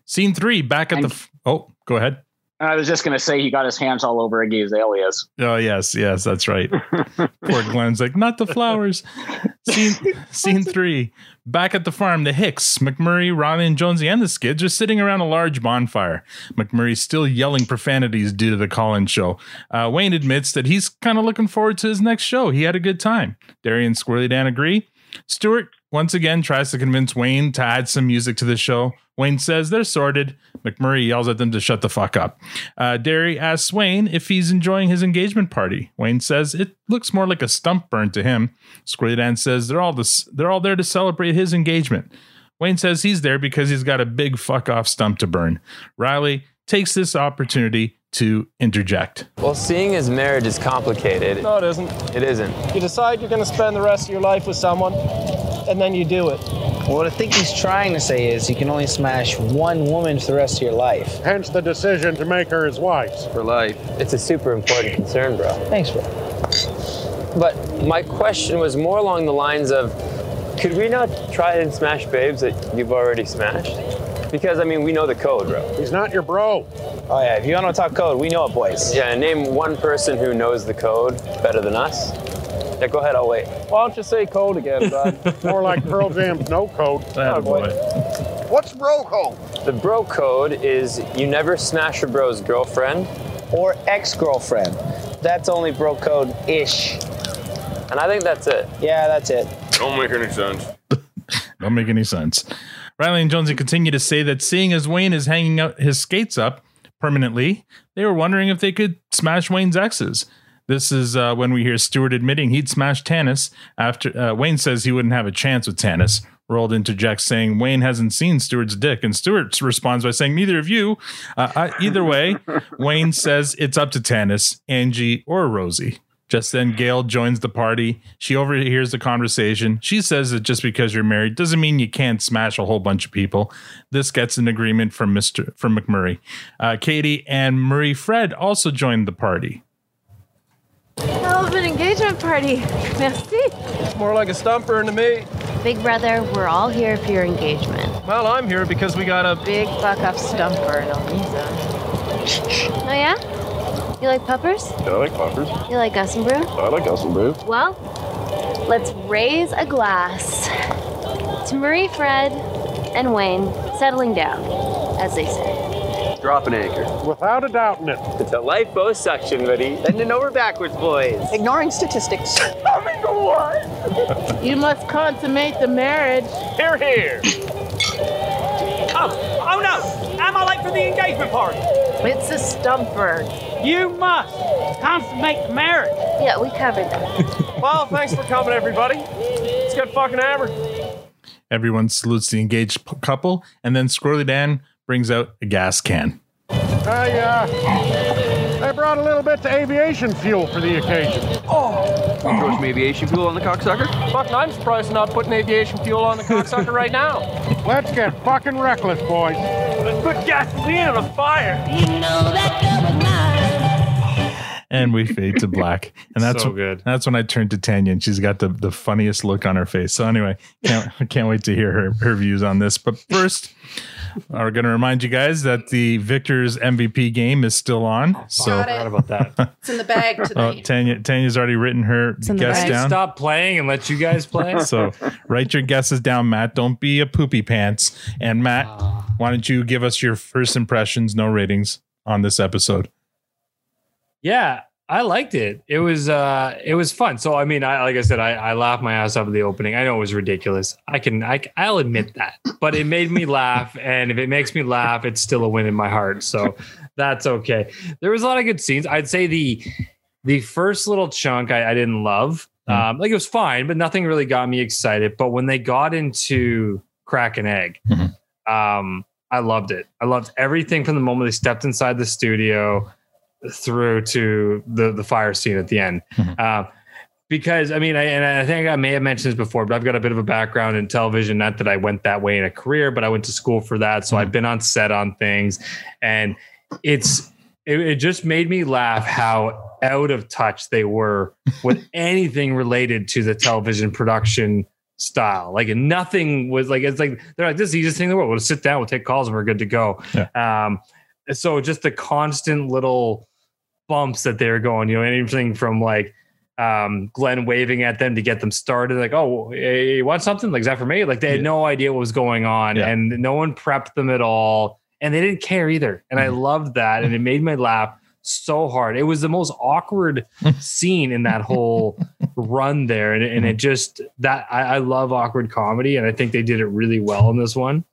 Scene three, back at the. F- oh, go ahead. I was just going to say he got his hands all over Iggy Azaleas. Oh yes, yes, that's right. Poor Glen's like, not the flowers. Scene scene three. Back at the farm, the Hicks, McMurray, Ronnie, and Jonesy, and the Skids are sitting around a large bonfire. McMurray's still yelling profanities due to the call-in show. Uh, Wayne admits that he's kind of looking forward to his next show. He had a good time. Daryl and Squirrely Dan agree. Stewart once again tries to convince Wayne to add some music to the show. Wayne says they're sorted. McMurray yells at them to shut the fuck up. Uh, Daryl asks Wayne if he's enjoying his engagement party. Wayne says it looks more like a stump burn to him. Squirrely Dan says they're all this, they're all there to celebrate his engagement. Wayne says he's there because he's got a big fuck off stump to burn. Riley takes this opportunity to interject. Well, seeing as marriage is complicated. No, it isn't. It isn't. You decide you're going to spend the rest of your life with someone, and then you do it. What I think he's trying to say is you can only smash one woman for the rest of your life. Hence the decision to make her his wife. For life. It's a super important concern, bro. Thanks, bro. But my question was more along the lines of could we not try and smash babes that you've already smashed? Because, I mean, we know the code, bro. He's not your bro. Oh, yeah. If you want to talk code, we know it, boys. Yeah, name one person who knows the code better than us. Yeah, go ahead, I'll wait. Why don't you say code again, bud? More like Pearl Jam's no code. Oh, oh boy. What's bro code? The bro code is you never smash your bro's girlfriend. Or ex girlfriend. That's only bro code ish. And I think that's it. Yeah, that's it. Don't make any sense. Don't make any sense. Riley and Jonesy continue to say that seeing as Wayne is hanging out his skates up permanently, they were wondering if they could smash Wayne's exes. This is uh, when we hear Stewart admitting he'd smash Tanis after uh, Wayne says he wouldn't have a chance with Tanis. Roald into interjects saying Wayne hasn't seen Stewart's dick, and Stewart responds by saying neither of you. Uh, I, either way, Wayne says it's up to Tanis, Angie, or Rosie. Just then, Gail joins the party. She overhears the conversation. She says that just because you're married doesn't mean you can't smash a whole bunch of people. This gets an agreement from Mister from McMurray. Uh, Katy and Marie Fred also joined the party. Hell of an engagement party. Merci. More like a stumper burn to me. Big brother, we're all here for your engagement. Well, I'm here because we got a Big fuck off stumper burn on Lisa. Oh, yeah? You like puppers? Yeah, I like poppers. You like Gus N Bru? I like us and Brew. Well, let's raise a glass to Marie, Fred, and Wayne settling down, as they say. Drop an anchor. Without a doubt in it. It's a lifeboat suction, buddy. Bending over backwards, boys. Ignoring statistics. You must consummate the marriage. Here, here. Oh, oh no! Am I late for the engagement party? It's a stump burn. You must consummate the marriage. Yeah, we covered that. Well, thanks for coming, everybody. It's good fucking hammered. Everyone salutes the engaged p- couple, and then Squirrely Dan brings out a gas can. I, uh, I brought a little bit to aviation fuel for the occasion. Oh! You throw some aviation fuel on the cocksucker? Fucking, I'm surprised you're not putting aviation fuel on the cocksucker right now. Let's get fucking reckless, boys. Let's put gasoline on a fire. You know that And we fade to black, and that's So good. That's when I turned to Tanya, and she's got the, the funniest look on her face. So anyway, can't can't wait to hear her her views on this. But first, we're going to remind you guys that the Victor's MVP game is still on. Oh, so Got it. about that. It's in the bag Oh, tonight. Tanya Tanya's already written her guess down. Stop playing and let you guys play. So write your guesses down, Mat. Don't be a poopy pants. And Mat, ah. why don't you give us your first impressions, no ratings on this episode? Yeah, I liked it. It was uh it was fun. So I mean, I like I said, I, I laughed my ass off at the opening. I know it was ridiculous. I can I I'll admit that. But it made me laugh. And if it makes me laugh, it's still a win in my heart. So that's okay. There was a lot of good scenes. I'd say the the first little chunk I, I didn't love. Um, like it was fine, but nothing really got me excited. But when they got into Crack N Ag. Um, I loved it. I loved everything from the moment they stepped inside the studio through to the the fire scene at the end. Uh, because I mean, I, and I think I may have mentioned this before, but I've got a bit of a background in television. Not that I went that way in a career, but I went to school for that, so I've been on set on things, and it's it, it just made me laugh how out of touch they were with anything related to the television production style. Like nothing was like it's like they're like this is the easiest thing in the world. We'll sit down, we'll take calls, and we're good to go. Um, so just the constant little bumps that they were going, you know, anything from like um Glen waving at them to get them started, like, oh, hey, you want something? Like, is that for me? Like they had no idea what was going on, and no one prepped them at all, and they didn't care either. And I loved that, and it made me laugh so hard. It was the most awkward scene in that whole run there, and, and it just that I, I love awkward comedy, and I think they did it really well in this one.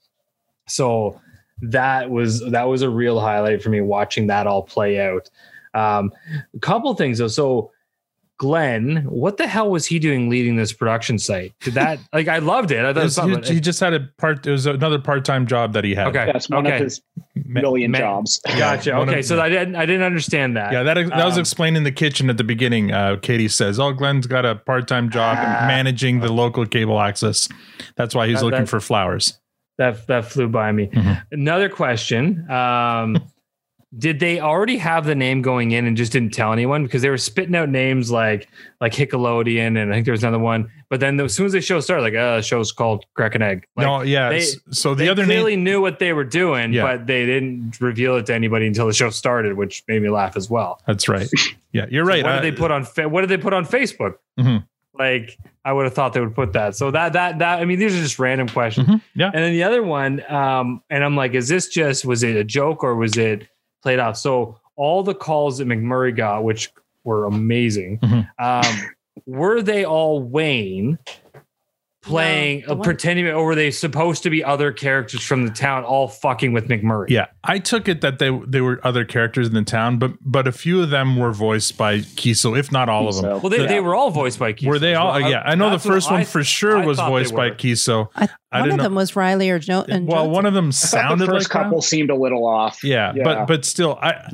So that was that was a real highlight for me watching that all play out. Um, a couple things though. So Glen, what the hell was he doing leading this production site? Did that like I loved it. I thought It it was- was he, he just had a part. It was another part-time job that he had. Okay. That's one Okay. of his million jobs. Gotcha. one of- Okay, so I didn't I didn't understand that. Yeah, that that was Um, explained in the kitchen at the beginning. Uh, Katy says, "Oh, Glen's got a part-time job managing the local cable access. That's why he's That- looking that- for flowers." that that flew by me. Mm-hmm. Another question. Um, did they already have the name going in and just didn't tell anyone because they were spitting out names like like Hickelodeon and I think there was another one. But then as soon as the show started, like, uh, the show's called Crack N Ag. Like, no, yeah. they- so the other name, knew what they were doing, Yeah. but they didn't reveal it to anybody until the show started, which made me laugh as well. that's right. Yeah, you're So right. what I- did they put on? Fa- What did they put on Facebook? Mhm. Like I would have thought they would put that. So that that that I mean, these are just random questions. Mm-hmm. Yeah. And then the other one, um, and I'm like, is this just was it a joke or was it played out. So all the calls that McMurray got, which were amazing, Mm-hmm. um, were they all Wayne? Playing, uh, pretending, or were they supposed to be other characters from the town, all fucking with McMurray? Yeah, I took it that they they were other characters in the town, but but a few of them were voiced by Keeso, if not all of them. Well, they, they were all voiced by Keith. Were they all? yeah, I know the first one I- for sure I was voiced by were. Keeso. I, one didn't of know- them was Riley or jo- and well, one of them sounded the first like couple that. seemed a little off. Yeah, but but still, I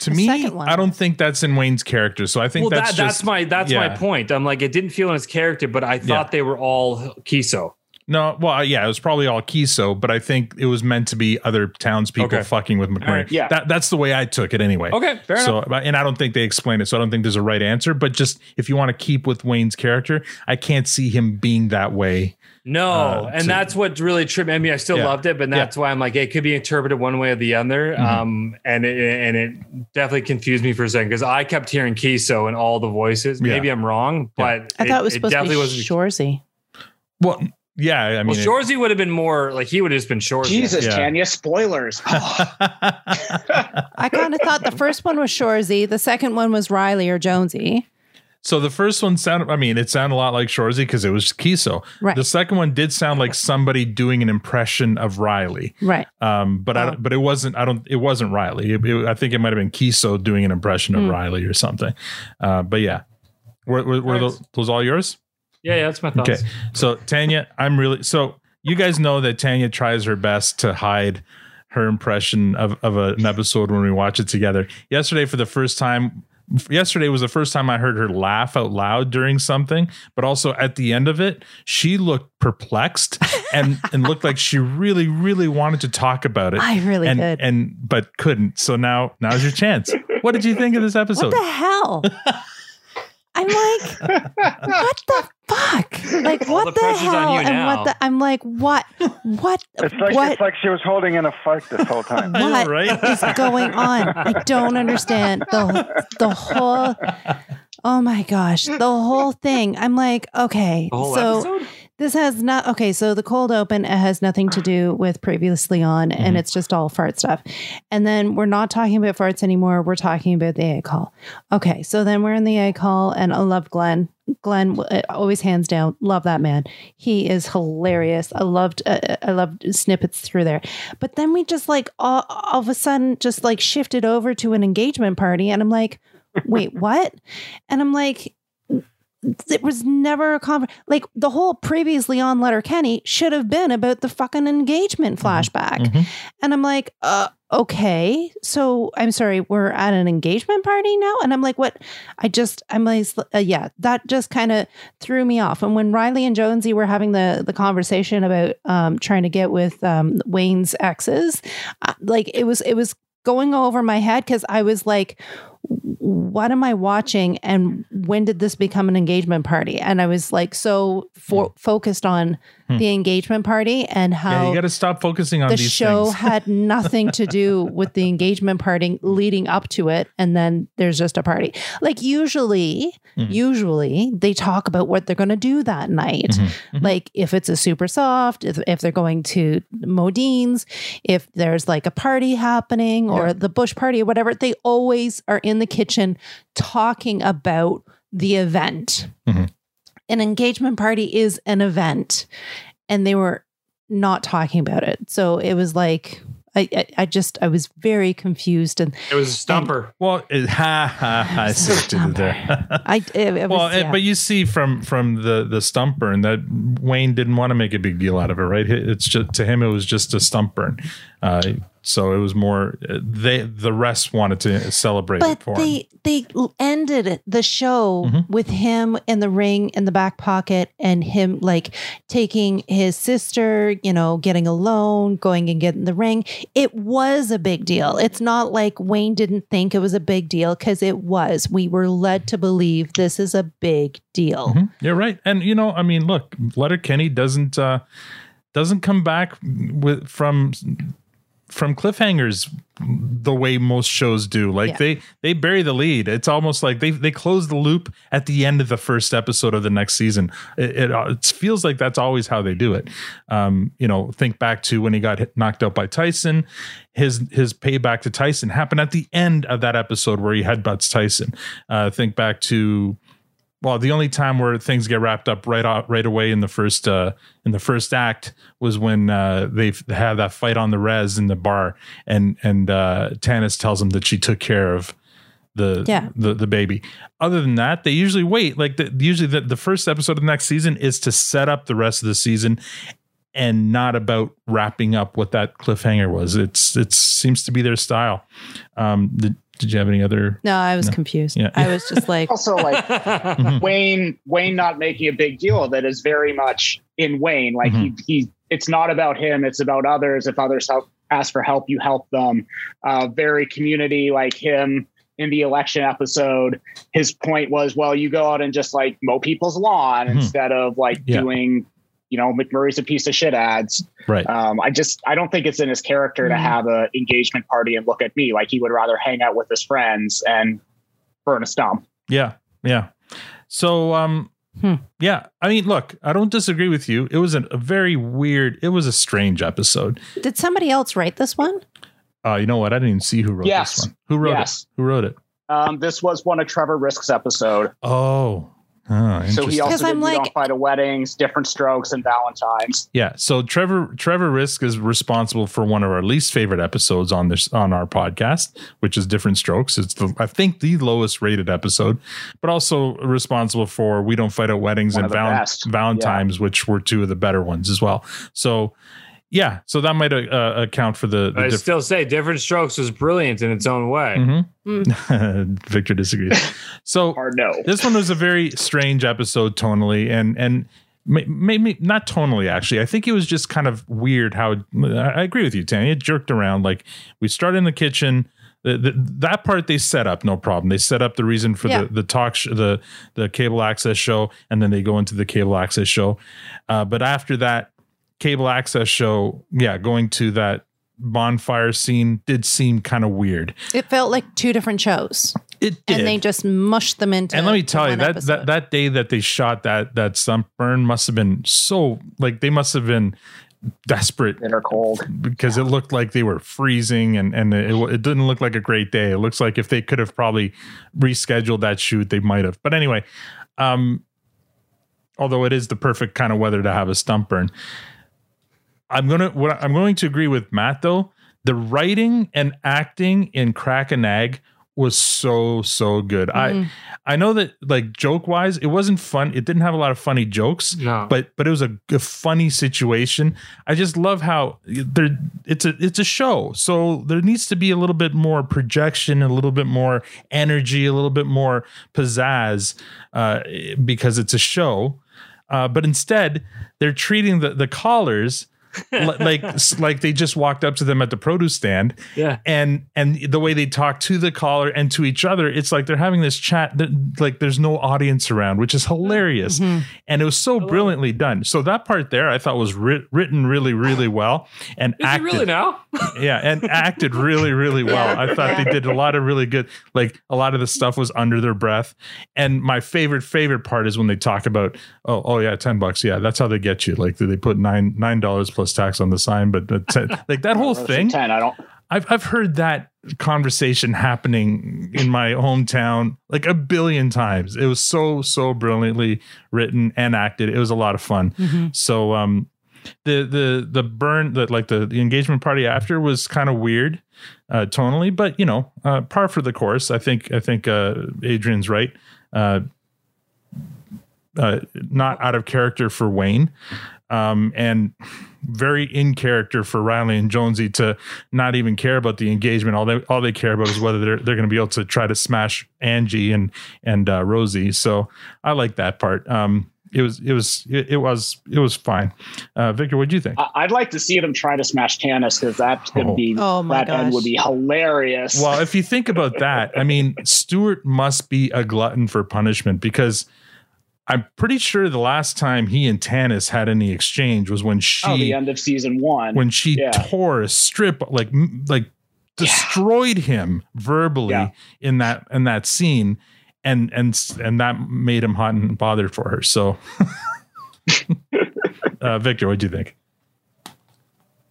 to me, I don't think that's in Wayne's character. So I think well, that's that, just that's my that's my point. I'm like, it didn't feel in his character, but I thought Yeah. they were all Keeso. No, well, uh, yeah, it was probably all Keeso, but I think it was meant to be other townspeople Okay. fucking with McMurray. right. Yeah. that, that's the way I took it anyway. Okay, fair so, enough. And I don't think they explain it, so I don't think there's a right answer. But just if you want to keep with Wayne's character, I can't see him being that way. No, Uh, and to- that's what really tripped. I mean, I still Yeah. loved it, but that's why I'm like, it could be interpreted one way or the other. Mhm. Um, and it, and it definitely confused me for a second because I kept hearing Keeso in all the voices. Yeah. Maybe I'm wrong, but I thought it was supposed to definitely be wasn't. Shorzy. Well, yeah, I mean, well, Shorzy would have been more like he would have just been Shorzy. Jesus, Yeah. Tanya, spoilers. I kind of thought the first one was Shorzy, the second one was Riley or Jonesy. So the first one sounded, I mean, it sounded a lot like Shorzy because it was Keeso. Right. The second one did sound like somebody doing an impression of Riley. Right. Um, but I, but it wasn't, I don't, it wasn't Riley. It- it- I think it might have been Keeso doing an impression of Hmm. Riley or something. Uh, but yeah. Were, were, were those, those all yours? Yeah, yeah, that's my thoughts. Okay. So Tanya, I'm really so you guys know that Tanya tries her best to hide her impression of, of a- an episode when we watch it together. Yesterday, for the first time, yesterday was the first time I heard her laugh out loud during something, but also at the end of it, she looked perplexed and and looked like she really, really wanted to talk about it. I really and, did. and but couldn't. So now now's your chance. What did you think of this episode? What the hell? I'm like, what the fuck? Like, All what the the, hell? and now. what the? I'm like, what? What? It's like what? it's like she was holding in a fart this whole time. what What is going on? I don't understand the the whole. Oh my gosh, the whole thing. I'm like, okay, The whole so episode? This has not okay. So the cold open it has nothing to do with previously on, and it's just all fart stuff. And then we're not talking about farts anymore. We're talking about the A call. Okay, so then we're in the A call, and I love Glen. Glen uh, always hands down. Love that man. He is hilarious. I loved uh, I loved snippets through there. But then we just like all, all of a sudden just like shifted over to an engagement party, and I'm like, wait, what? And I'm like, there was never a conver like the whole previously on Letterkenny should have been about the fucking engagement flashback. And I'm like, uh, okay. So I'm sorry, we're at an engagement party now. And I'm like, what? I just, I'm like, uh, yeah, that just kind of threw me off. And when Riley and Jonesy were having the the conversation about um, trying to get with um, Wayne's exes, uh, like it was, it was going over my head because I was like, what am I watching? And when did this become an engagement party? And I was like so fo- focused on Hmm. the engagement party and Yeah, how you got to stop focusing on the show had nothing to do with the engagement party leading up to it and then there's just a party like usually Mhm. usually they talk about what they're going to do that night Mhm. like if it's a super soft if, if they're going to Modeans if there's like a party happening or the bush party or whatever they always are in the kitchen talking about the event Mhm. An engagement party is an event and they were not talking about it so it was like I, I, I just I was very confused and It was a stumper. Well, it, ha ha ha! I see what you did there. I it, it well, was, eh, yeah. but you see from from the the stump burn that Wayne didn't want to make a big deal out of it, right? It's just to him it was just a stump burn. Uh, so it was more they the rest wanted to celebrate it but for him. they they ended the show Mm-hmm. with him in the ring in the back pocket and him like taking his sister you know getting a loan going and getting the ring it was a big deal it's not like wayne didn't think it was a big deal because it was we were led to believe this is a big deal Mhm. You're right, and you know, I mean, look, Letterkenny doesn't uh, doesn't come back with from from cliffhangers the way most shows do. Like Yeah. they they bury the lead. It's almost like they they close the loop at the end of the first episode of the next season. It, it, it feels like that's always how they do it. Um, you know, think back to when he got hit, knocked out by Tyson. His his payback to Tyson happened at the end of that episode where he headbutts Tyson. Uh, think back to well, the only time where things get wrapped up right out, right away in the first uh, in the first act was when uh, they have that fight on the res in the bar, and and uh, Tanis tells him that she took care of the Yeah. the the baby. Other than that, they usually wait. Like the, usually, the, the first episode of the next season is to set up the rest of the season, and not about wrapping up what that cliffhanger was. It's it seems to be their style. Um, did, did you have any other? no i was No. confused Yeah. i was just like also like Wayne Wayne not making a big deal of it is very much in Wayne. Like he he it's not about him, it's about others. If others help ask for help, you help them. Uh very community like him in the election episode. His point was, well, you go out and just like mow people's lawn Mhm. instead of like Yeah. doing, you know, McMurray's a piece of shit ads. Right. Um, I just I don't think it's in his character to Mhm. have a engagement party and look at me like he would rather hang out with his friends and burn a stump. Yeah, yeah. So, um, Hmm. yeah. I mean, look, I don't disagree with you. It was a, a very weird. It was a strange episode. did somebody else write this one Uh, you know what? I didn't even see who wrote Yes. this one. Who wrote Yes. it? Who wrote it? Um, this was one of Trevor Risk's episode. Oh, oh So he also did I'm like, Don't Fight at Weddings, Different Strokes, and Valentine's. Yeah. So Trevor Trevor Risk is responsible for one of our least favorite episodes on this on our podcast, which is Different Strokes. It's the I think the lowest rated episode, but also responsible for We Don't Fight at Weddings One and Val- best. Valentine's, which were two of the better ones as well. So yeah, so that might uh, account for the, the I diff- still say Different Strokes was brilliant in its own way. Mhm. Victor disagrees. So Hard no. this one was a very strange episode tonally and and ma- maybe not tonally actually i think it was just kind of weird how i agree with you Tanya. it jerked around like we start in the kitchen the, the, that part they set up no problem they set up the reason for Yeah. the the talk sh- the the cable access show and then they go into the cable access show uh, but after that cable access show yeah going to that bonfire scene did seem kind of weird. It felt like two different shows. It did and they just mushed them into and let me tell you that, episode. that that day that they shot that that stump burn must have been so like they must have been desperate Bitter cold. because it looked like they were freezing and and it, it didn't look like a great day. It looks like if they could have probably rescheduled that shoot they might have. But anyway um although it is the perfect kind of weather to have a stump burn i'm gonna what i'm going to agree with mat though the writing and acting in Crack N Ag was so so good. Mhm. I I know that like joke wise, it wasn't fun. It didn't have a lot of funny jokes. No. but but it was a, a funny situation. I just love how there it's a it's a show, so there needs to be a little bit more projection, a little bit more energy, a little bit more pizzazz, uh, because it's a show. Uh, but instead, they're treating the the callers like like they just walked up to them at the produce stand. Yeah. and and the way they talk to the caller and to each other it's like they're having this chat that like there's no audience around which is hilarious. Mm-hmm. and it was so brilliantly done. So that part there i thought was writ- written really really well and Is acted really now? yeah and acted really really well. I thought they did a lot of really good like a lot of the stuff was under their breath. And my favorite favorite part is when they talk about oh oh yeah 10 bucks. Yeah that's how they get you. Like they put nine nine dollars plus tax on the sign but the ten, like that whole thing Ten. I don't. I've I've heard that conversation happening in my hometown like a billion times. It was so so brilliantly written and acted. It was a lot of fun. Mhm. So um the the the burn the like the, the engagement party after was kind of weird uh tonally, but you know, uh par for the course. I think I think uh Adrian's right. Uh uh, not out of character for Wayne, um, and very in character for Riley and Jonesy to not even care about the engagement. All they all they care about is whether they're they're going to be able to try to smash Angie and and uh, Rosie. So I like that part. Um, it was it was it, it was it was fine. Uh, Victor, what do you think? I- I'd like to see them try to smash Tanis because that could Oh. be Oh my that end would be hilarious. Well, if you think about that, I mean, Stewart must be a glutton for punishment because I'm pretty sure the last time he and Tanis had any exchange was when she oh, the end of season one when she Yeah. tore a strip like like destroyed him verbally Yeah. in that in that scene and and and that made him hot and bothered for her so uh victor what do you think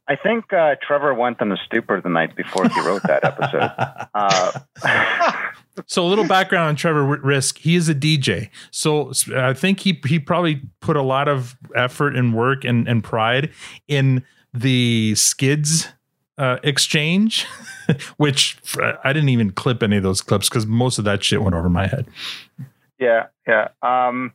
I think uh, Trevor went on a stupor the night before he wrote that episode. Uh, so a little background on Trevor Risk. He is a DJ. So I think he he probably put a lot of effort and work and, and pride in the skids uh, exchange, which I didn't even clip any of those clips because most of that shit went over my head. Yeah, yeah, um,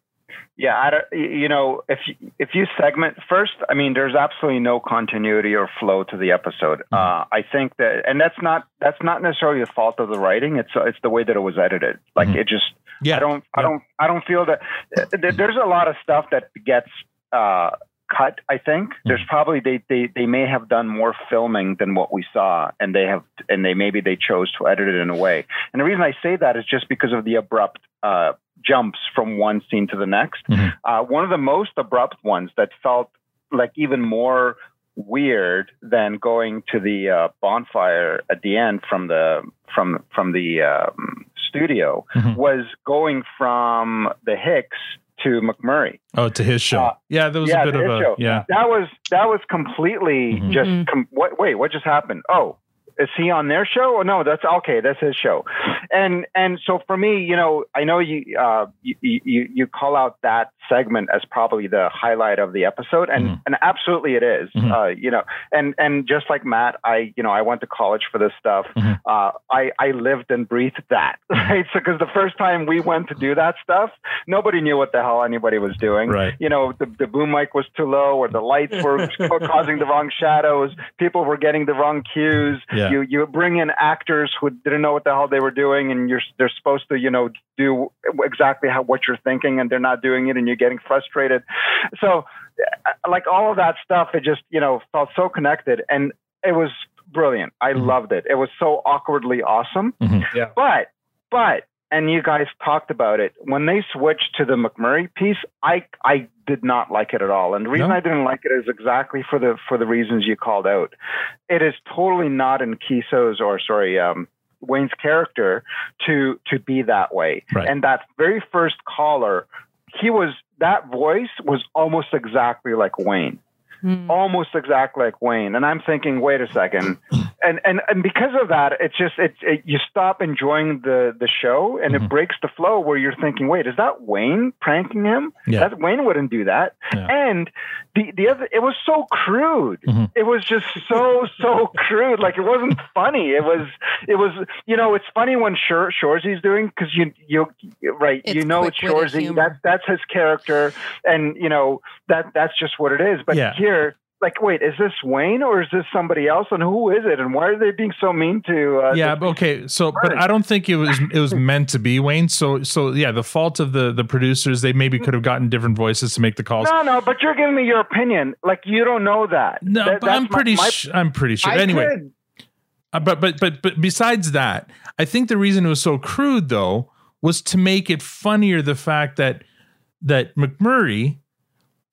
yeah. I don't, you know, if you, if you segment first, I mean, there's absolutely no continuity or flow to the episode. Uh, I think that, and that's not that's not necessarily the fault of the writing. It's it's the way that it was edited. Like it just, yeah. I don't, I don't, I don't feel that there's a lot of stuff that gets. Uh, cut i think there's probably they, they they may have done more filming than what we saw and they have and they maybe they chose to edit it in a way and the reason i say that is just because of the abrupt uh jumps from one scene to the next uh, one of the most abrupt ones that felt like even more weird than going to the uh, bonfire at the end from the from from the um, studio Mhm. was going from the Hicks to McMurray. Oh, to his show. yeah, there was a bit of a show. yeah. That was that was completely Mhm. just. Mhm. Com- what, wait, what just happened? Oh, is he on their show? Oh no, that's okay. That's his show. And and so for me, you know, I know you uh, you, you you call out that segment as probably the highlight of the episode, and and absolutely it is. Uh, you know, and and just like Mat, I you know I went to college for this stuff. Uh, I I lived and breathed that. Right. So because the first time we went to do that stuff, nobody knew what the hell anybody was doing. Right. You know, the the boom mic was too low, or the lights were causing the wrong shadows. People were getting the wrong cues. Yeah. You you bring in actors who didn't know what the hell they were doing, and you're they're supposed to you know do exactly how what you're thinking, and they're not doing it, and you're getting frustrated. So, uh, like all of that stuff, it just you know felt so connected, and it was brilliant. I loved it. It was so awkwardly awesome. Yeah. But but and you guys talked about it when they switched to the McMurray piece. I I did not like it at all, and the reason No? I didn't like it is exactly for the for the reasons you called out. It is totally not in Keeso's or sorry. Um, Wayne's character to to be that way, Right. and that very first caller, he was that voice was almost exactly like Wayne almost exactly like Wayne. And I'm thinking, wait a second. and and and because of that, it's just it's it, you stop enjoying the the show, and Mm-hmm. it breaks the flow where you're thinking, wait, is that Wayne pranking him? Yeah. That Wayne wouldn't do that. Yeah. And the the other, it was so crude. Mm-hmm. It was just so so crude. Like it wasn't funny. It was it was you know it's funny when Shor- Shorzy's doing because you you right you know it's quick-witted Shorzy. That that's his character, and you know that that's just what it is. But Yeah. here. Like, wait, is this Wayne or is this somebody else? And who is it? And why are they being so mean to? Uh, yeah, to- but okay. So, but I don't think it was it was meant to be Wayne. So, so yeah, the fault of the the producers. They maybe could have gotten different voices to make the calls. No, no, but you're giving me your opinion. Like you don't know that. No, That- but I'm pretty. my- sh- I'm pretty sure. I anyway, Uh, but but but but besides that, I think the reason it was so crude though was to make it funnier. The fact that that McMurray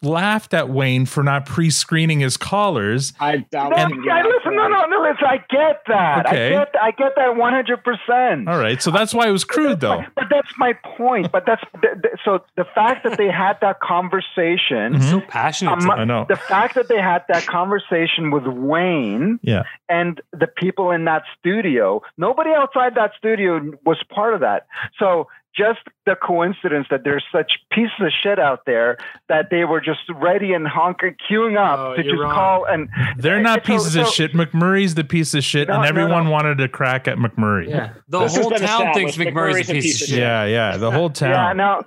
laughed at Wayne for not pre-screening his callers. I doubt. No, I, listen, no, no, no. Listen, I get that. Okay. I get, I get that one hundred percent. All right, so that's why it was crude though. But that's my point. But that's th- th- so the fact that they had that conversation. Mhm. So passionate. um, I know. The fact that they had that conversation with Wayne Yeah. and the people in that studio, nobody outside that studio was part of that. So just the coincidence that there's such pieces of shit out there that they were just ready and honking, queuing up Oh, to just wrong. call and They're not so- pieces of so- shit. McMurray's the piece of shit, No, and everyone no. wanted to crack at McMurray. Yeah. The This whole town thinks established. McMurray's a piece of shit. Yeah, yeah. The whole town. Yeah, no,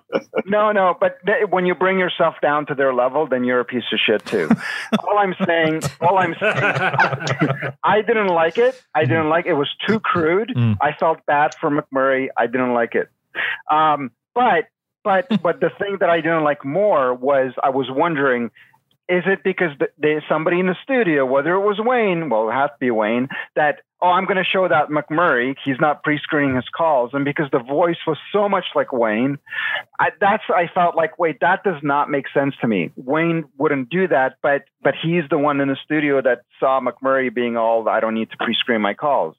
no, no. But th- when you bring yourself down to their level, then you're a piece of shit too. all I'm saying, all I'm saying, I didn't like it. I didn't like it. It was too crude. Mm. I felt bad for McMurray. I didn't like it. Um, but but but the thing that I didn't like more was I was wondering. Is it because th- there's somebody in the studio, whether it was Wayne, well, it has to be Wayne, that, oh, I'm going to show that McMurray, he's not pre screening his calls. And because the voice was so much like Wayne, I, that's, I felt like, wait, that does not make sense to me. Wayne wouldn't do that, but, but he's the one in the studio that saw McMurray being all, I don't need to pre screen my calls.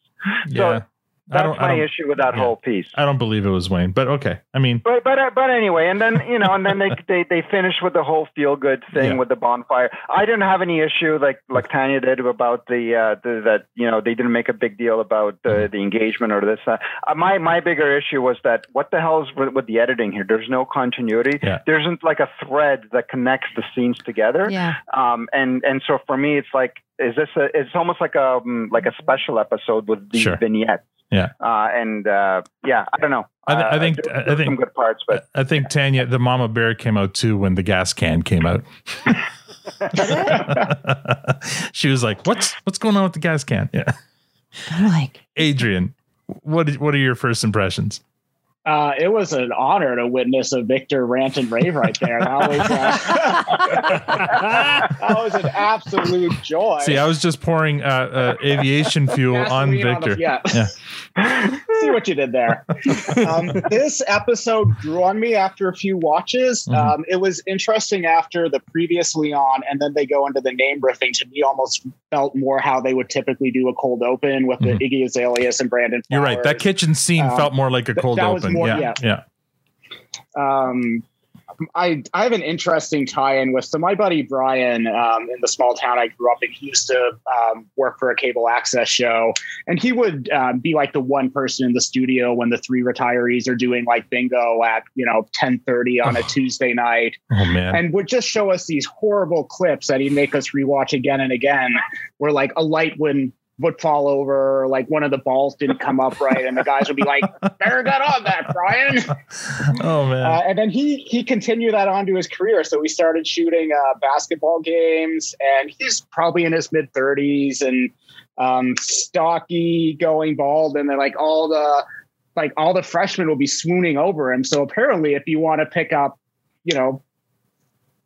yeah. I That's don't. I my don't, issue with that yeah. whole piece. I don't believe it was Wayne, but okay. I mean, But but uh, but anyway, and then you know, and then they they they finished with the whole feel good thing Yeah. with the bonfire. I didn't have any issue like like Tanya did about the uh the, that you know they didn't make a big deal about the Mm-hmm. the engagement or this. Uh, uh, my my bigger issue was that what the hell is with, with the editing here? There's no continuity. Yeah. There isn't like a thread that connects the scenes together. Yeah. Um and and so for me, it's like is this a? It's almost like a um, like a special episode with these Sure. vignettes. Yeah. Uh, and uh, yeah, I don't know. I, th- I Uh, think. there- I think. some good parts, but I think Tanya, the Mama Bear, came out too when the gas can came out. she was like, "What's what's going on with the gas can?" Yeah. I'm like, Adrian, what what are your first impressions? Uh, it was an honor to witness a Victor rant and rave right there. That was, uh, that was an absolute joy. See, I was just pouring uh, uh, aviation fuel on Gasoline on the- Victor. yeah. yeah. See what you did there. Um, this episode grew on me after a few watches. Mhm. Um, it was interesting after the previous Leon, and then they go into the name riffing. To me, almost felt more how they would typically do a cold open with Mhm. the Iggy Azaleas and Brandon. You're right. That kitchen scene Um, felt more like a th- cold was open. More- yeah, yeah. yeah. um, I I have an interesting tie-in with so my buddy Brian um, in the small town I grew up in. He used to um, work for a cable access show, and he would um, be like the one person in the studio when the three retirees are doing like bingo at you know ten thirty on a Tuesday night, Oh man. and would just show us these horrible clips that he'd make us rewatch again and again, where like a light would would fall over, like one of the balls didn't come up right, and the guys would be like, "Better get on that, Brian." oh man. Uh, and then he he continued that on to his career. So he started shooting uh, basketball games, and he's probably in his mid thirties and um, stocky, going bald, and then like all the like all the freshmen will be swooning over him. So apparently, if you want to pick up, you know.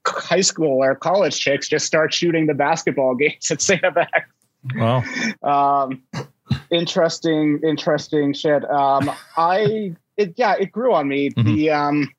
High school or college chicks just start shooting the basketball games at Santa Beck well, um interesting interesting shit. Um i it yeah it grew on me. Mhm. the um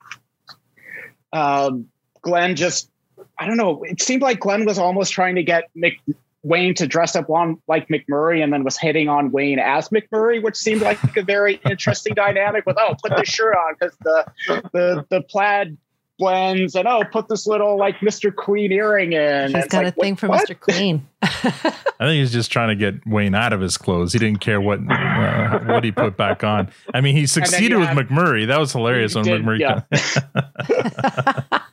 um glen just i don't know it seemed like glen was almost trying to get Mc, wayne to dress up on like mcmurray and then was hitting on wayne as mcmurray which seemed like a very interesting dynamic with oh put this shirt on because the the the plaid blends and oh, put this little like Mr. queen earring in. And He's it's got like, a thing for what? Mr. queen I think he's just trying to get Wayne out of his clothes. He didn't care what uh, what he put back on. I mean, he succeeded with had- McMurray. That was hilarious on did, McMurray. yeah.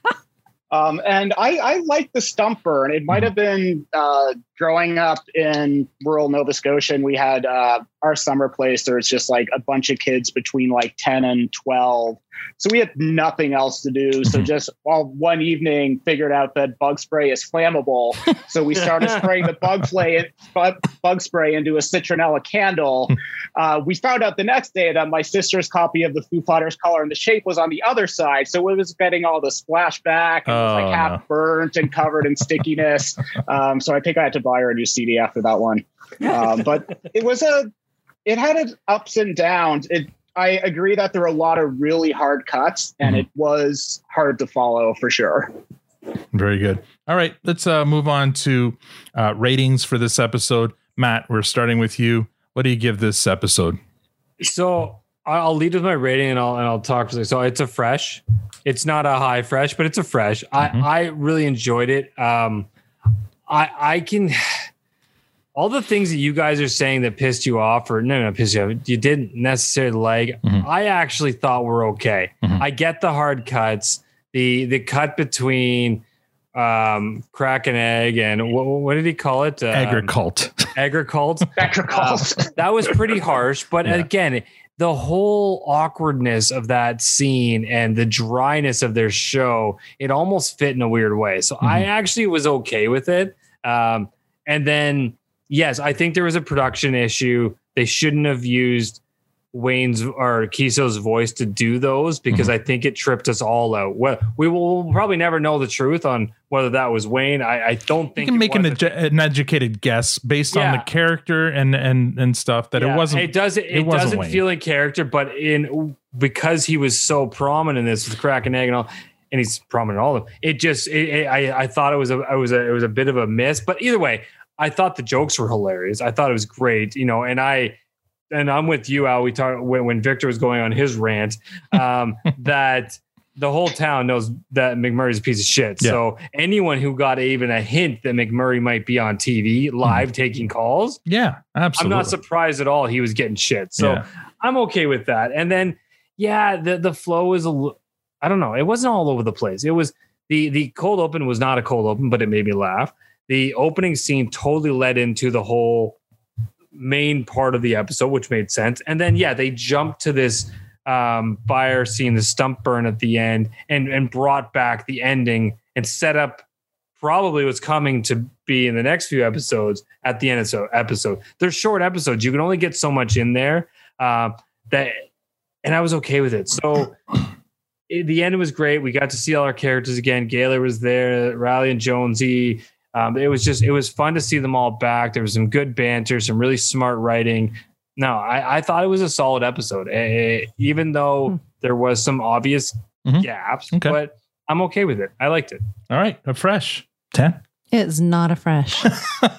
Um, and I, I like the stump burn. It might have been uh, growing up in rural Nova Scotia. And we had uh, our summer place. There was just like a bunch of kids between like 10 and 12. So we had nothing else to do. So just well, one evening figured out that bug spray is flammable. So we started spraying the bug, play, bug, spray into a citronella candle. Uh, we found out the next day that my sister's copy of the Foo Fighters color and the shape was on the other side. So it was getting all the splashback and it was Oh, like half no. burnt and covered in stickiness. Um, so I think I had to buy her a new CD after that one. Um, but it was a, it had its ups and downs. It, I agree that there are a lot of really hard cuts and Mm-hmm. it was hard to follow for sure. Very good. All right, let's uh, move on to uh, ratings for this episode. Mat, we're starting with you. What do you give this episode? So I- I'll lead with my rating and I'll and I'll talk. So it's a fresh. It's not a high fresh, but it's a fresh. Mm-hmm. I I really enjoyed it. Um, I I can. All the things that you guys are saying that pissed you off, or no, no, pissed you off, you didn't necessarily like. Mm-hmm. I actually thought were okay. I get the hard cuts, the the cut between um Crack N Ag and what, what did he call it? Um, Agricult. Agricult. Agricult. Uh, that was pretty harsh, but again, the whole awkwardness of that scene and the dryness of their show, it almost fit in a weird way. So I actually was okay with it. Um, and then, yes, I think there was a production issue. They shouldn't have used Wayne's or Keeso's voice to do those because mm-hmm. I think it tripped us all out. Well, we will we'll probably never know the truth on whether that was Wayne. I, I don't think You can make an, edu- an educated guess based on the character and and and stuff that Yeah, it wasn't. It does. It, it doesn't Wayne. feel in character, but in because he was so prominent in this with Crack N Ag and all, and he's prominent in all of them. It just. It, it- I I thought it was a it was a it was a bit of a miss, but either way, I thought the jokes were hilarious. I thought it was great, you know, and I. And I'm with you, Al. We talked when, when Victor was going on his rant um, that the whole town knows that McMurray's a piece of shit. Yeah. So anyone who got even a hint that McMurray might be on TV live taking calls, yeah, absolutely. I'm not surprised at all he was getting shit. So Yeah. I'm okay with that. And then, yeah, the the flow is a l- I don't know. It wasn't all over the place. It was the the cold open was not a cold open, but it made me laugh. The opening scene totally led into the whole main part of the episode, which made sense. And then yeah, they jumped to this um fire scene, the stump burn at the end, and and brought back the ending and set up probably what's coming to be in the next few episodes at the end of so episode. They're short episodes. You can only get so much in there. Uh, that and I was okay with it. So the end was great. We got to see all our characters again. Gaylor was there, Reilly and Jonesy. Um, it was just it was fun to see them all back. There was some good banter, some really smart writing. No, I, I thought it was a solid episode, Eh, even though there was some obvious gaps. Okay. But I'm okay with it. I liked it. All right, a fresh ten. It's not a fresh.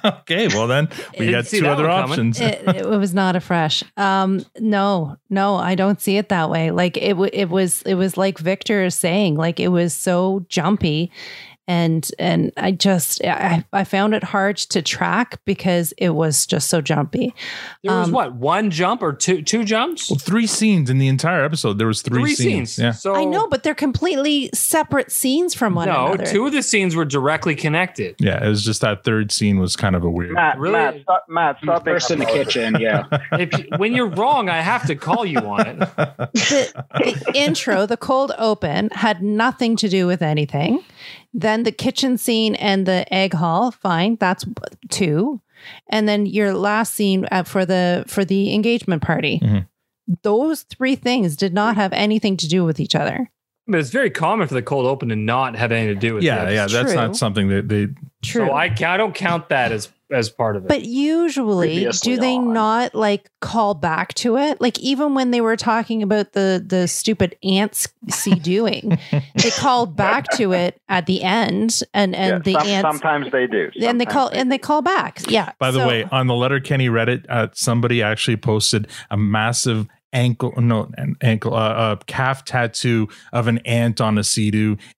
Okay, well then we got two other options. it, it was not a fresh. Um, no, no, I don't see it that way. Like it, w- it was, it was like Victor is saying, like it was so jumpy, and and I just, I, I found it hard to track because it was just so jumpy. There was Um, what one jump or two two jumps? Well, three scenes in the entire episode. There was three, Three scenes. scenes. Yeah. So I know, but they're completely separate scenes from one another. no, two of the scenes were directly connected. Yeah, it was just that third scene was kind of a weird. Mat, Really? Mat, stop, Mat, stop being First in the kitchen, yeah. If you- when you're wrong, I have to call you on it. the, the intro, the cold open, had nothing to do with anything. Then the kitchen scene and the egg haul, fine, that's two. And then your last scene uh, for the for the engagement party. Mhm. Those three things did not have anything to do with each other. But it's very common for the cold open to not have anything to do with Yeah, it. yeah, that's true. not something that they. True. So I, I don't count that as as part of it. But usually, Previously do they on. not like call back to it? Like even when they were talking about the the stupid ants see doing, they called back to it at the end, and and Yeah, the some- ants sometimes they do. and they Sometimes call and they call back. Yeah. By the So- way, on the Letterkenny Reddit, uh, somebody actually posted a massive ankle no an ankle uh, a calf tattoo of an ant on a sea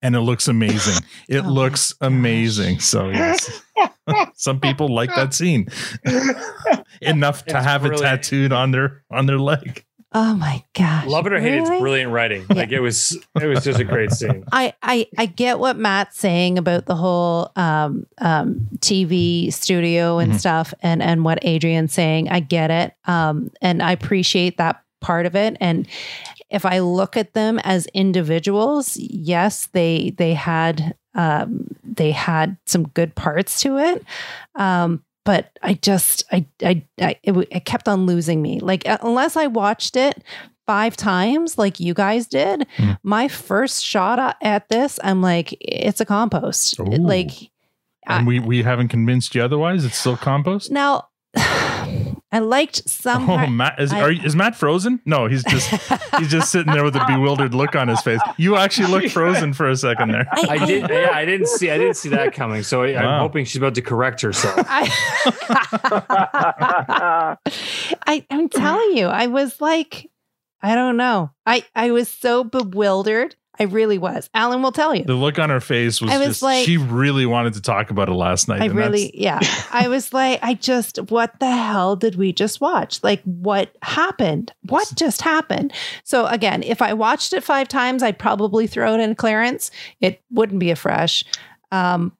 and it looks amazing it Oh looks amazing so yes some people like that scene enough to It's have brilliant. it tattooed on their on their leg Oh my gosh. Love it or hate it, it's brilliant writing. Like it was, it was just a great scene. I, I I get what Mat's saying about the whole um, um, TV studio and Mhm. stuff, and and what Adrian's saying. I get it, um, and I appreciate that part of it. And if I look at them as individuals, yes, they they had um, they had some good parts to it. Um, but I just I I, I it, it kept on losing me. Like uh, unless I watched it five times like you guys did, my first shot at this, I'm like, it's a compost. Like and we we haven't convinced you otherwise it's still compost now, I liked some. oh part- mat is, I- are, is mat frozen no he's just he's just sitting there with a bewildered look on his face you actually looked frozen for a second there I did. Yeah, I didn't see. I didn't see that coming. So I, I'm Wow. hoping she's about to correct herself. I, I'm telling you, I was like, I don't know. I, I was so bewildered. I really was. Alan will tell you. The look on her face was, I was just like- she really wanted to talk about it last night. I really, yeah. I was like, I just, what the hell did we just watch? Like, what happened? What just happened? So, again, if I watched it five times, I'd probably throw it in clearance. It wouldn't be a fresh. Um,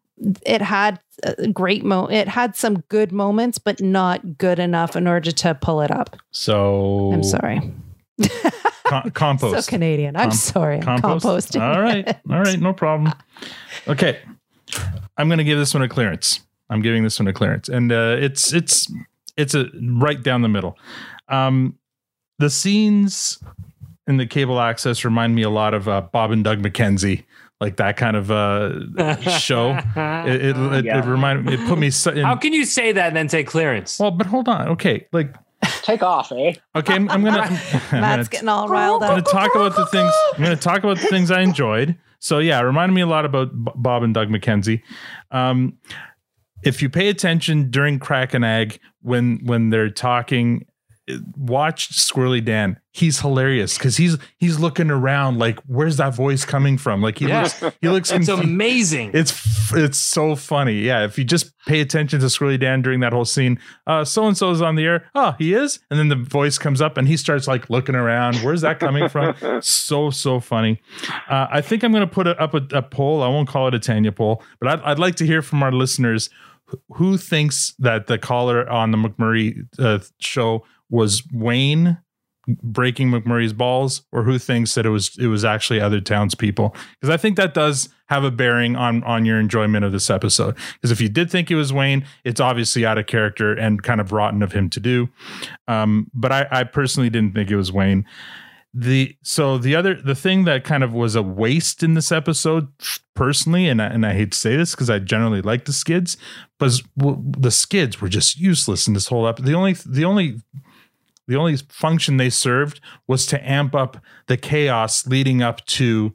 it had a great mo. It had some good moments, but not good enough in order to pull it up. So I'm sorry. Com- compost. So Canadian. I'm Com- sorry. I'm compost? composting. All right. All right. No problem. Okay. I'm going to give this one a clearance. I'm giving this one a clearance. And uh, it's, it's, it's a right down the middle. Um, the scenes in the cable access remind me a lot of uh, Bob and Doug McKenzie, like that kind of uh, show. It, it, it, it reminded me, it put me so- in, How can you say that and then say clearance? well, but hold on. Okay. Like, Take off, eh? okay. I'm, I'm going to, Mat's I'm gonna- getting all riled up. I'm going to talk about the things. I'm going to talk about the things I enjoyed. So yeah, it reminded me a lot about B- Bob and Doug McKenzie. Um, if you pay attention during Crack N Ag when when they're talking, watch Squirrely Dan. He's hilarious because he's he's looking around like, where's that voice coming from? Like he Yeah. looks he looks It's amazing. It's it's so funny. Yeah, if you just pay attention to Squirrely Dan during that whole scene, uh, so and so is on the air. Oh, he is, and then the voice comes up and he starts like looking around. Where's that coming from? so so funny. Uh, I think I'm going to put a, up a, a poll. I won't call it a Tanya poll, but I'd, I'd like to hear from our listeners who- who thinks that the caller on the McMurray uh, show was Wayne breaking McMurray's balls, or who thinks that it was it was actually other townspeople? Because I think that does have a bearing on on your enjoyment of this episode. Because if you did think it was Wayne, it's obviously out of character and kind of rotten of him to do. Um, but I, I personally didn't think it was Wayne. The so the other the thing that kind of was a waste in this episode personally, and I, and I hate to say this because I generally like the skids, but the skids were just useless in this whole episode. The only the only the only function they served was to amp up the chaos leading up to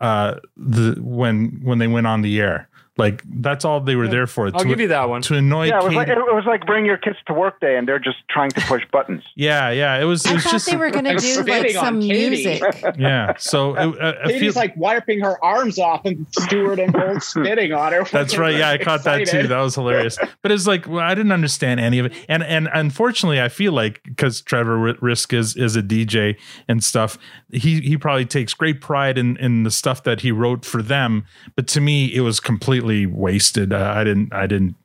uh the when when they went on the air like that's all they were there for I'll to, give you that one. to annoy Yeah, it was, like, it was like bring your kids to work day, and they're just trying to push buttons. yeah yeah it was it I thought just they were going to do like some Katy. music. yeah so it, uh, I feel, Katy's like wiping her arms off, and Stuart and Holt spitting on her. That's right. Yeah, I caught that too. That was hilarious. But it's like well, I didn't understand any of it, and and unfortunately, I feel like because Trevor Risk is is a DJ and stuff, he he probably takes great pride in in the stuff that he wrote for them. But to me, it was completely wasted. Uh, I didn't. I didn't.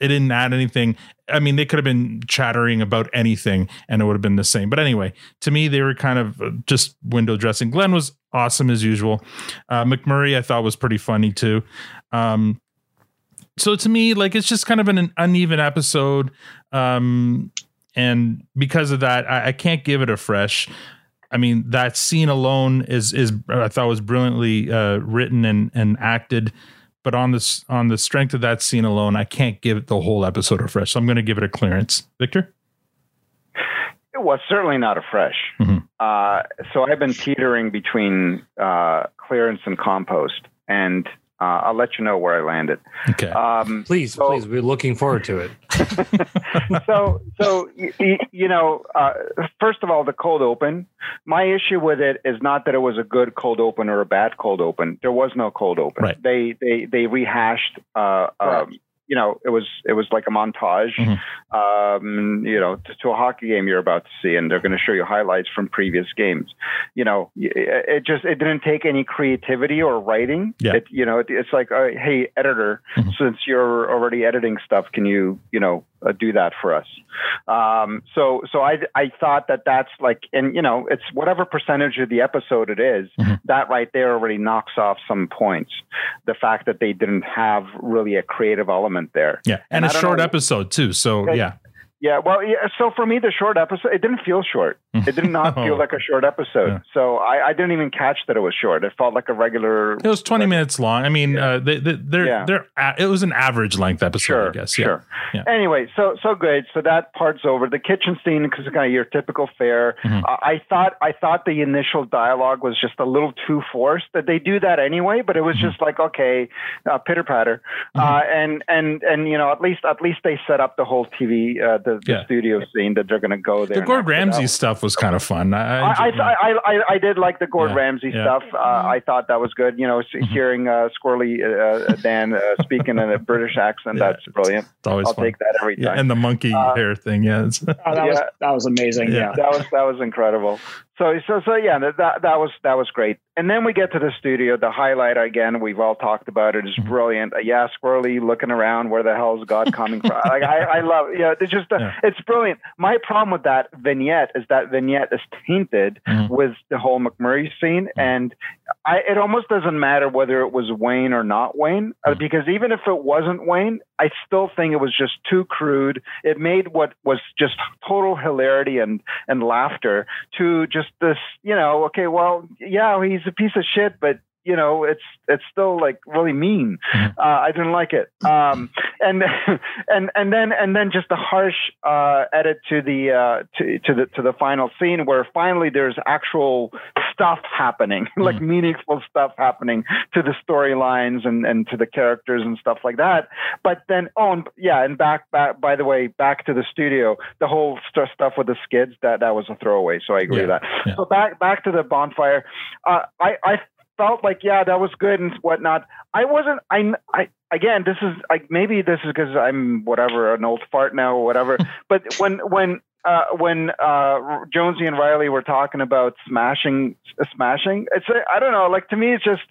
It didn't add anything. I mean, they could have been chattering about anything and it would have been the same. But anyway, to me, they were kind of uh, just window dressing. Glen was awesome as usual. Uh, McMurray, I thought was pretty funny too. Um, so to me, like it's just kind of an uneven episode. Um, and because of that, I, I can't give it a fresh. I mean, that scene alone is is I thought was brilliantly uh, written and and acted. But on this on the strength of that scene alone, I can't give it the whole episode a fresh. So I'm going to give it a clearance. Victor. It was certainly not a fresh. Mhm. Uh, so I've been teetering between uh, clearance and compost, and Uh, I'll let you know where I landed. Okay. Um, please, please, we're looking forward to it. so so y- y- you know uh, first of all the cold open my issue with it is not that it was a good cold open or a bad cold open there was no cold open Right. they they they rehashed uh, um, you know it was it was like a montage um, you know to, to a hockey game you're about to see and they're going to show you highlights from previous games. You know it just it didn't take any creativity or writing. Yeah. it, you know it, it's like uh, hey editor since you're already editing stuff can you you know uh, do that for us. Um, so so I I thought that that's like and you know it's whatever percentage of the episode it is, that right there already knocks off some points. The fact that they didn't have really a creative element there. Yeah, and, I a short know- episode too. So yeah, yeah, well, yeah. So for me, the short episode, it didn't feel short. It did not feel like a short episode. So I, I didn't even catch that it was short. It felt like a regular. it was twenty minutes long. I mean, uh, they, they, they're yeah. they're it was an average length episode, I guess. Yeah. Sure. Yeah. Anyway, so so good. So that part's over. The kitchen scene, because it's kind of your typical fare. Mm-hmm. Uh, I thought I thought the initial dialogue was just a little too forced. That they do that anyway, but it was Mm-hmm. just like okay, uh, pitter patter, uh, and and and you know at least at least they set up the whole TV uh, the, the Yeah. studio scene that they're going to go there. The and Gord Ramsay stuff was kind of fun. I, I, I, I, I, I, I did like the Gord Yeah, Ramsay yeah. Mm-hmm. stuff. Uh, I thought that was good. You know, hearing uh, Squirrely uh, Dan uh, speaking in a British accent, that's brilliant. it's always I'll fun. take that every yeah, time. and the monkey Uh, hair thing. Yeah, Oh, that was that was amazing. Yeah. that was that was incredible. So so so yeah, that that that was that was great. And then we get to the studio. The highlight again, we've all talked about it. Is Mm-hmm. brilliant. Yeah, Squirrely looking around. Where the hell is God coming from? like I, I love. Yeah, it's just uh, it's brilliant. My problem with that vignette is that vignette is tainted Mm-hmm. with the whole McMurray scene, and I, it almost doesn't matter whether it was Wayne or not Wayne, uh, because even if it wasn't Wayne, I still think it was just too crude. It made what was just total hilarity and and laughter to just this, you know, okay, well, yeah, he's a piece of shit, but you know, it's it's still like really mean. Uh, I didn't like it. Um, and and and then and then just the harsh uh, edit to the uh, to to the to the final scene where finally there's actual stuff happening, like meaningful stuff happening to the storylines and and to the characters and stuff like that. But then oh and, yeah, and back back by the way, back to the studio, the whole st- stuff with the skids that that was a throwaway. So I agree with that. So back back to the bonfire. Uh, I I felt like yeah that was good and whatnot. I wasn't i i again this is like maybe this is because i'm whatever an old fart now or whatever but when when uh, when uh, Jonesy and Reilly were talking about smashing, smashing, it's uh, I don't know. Like to me, it's just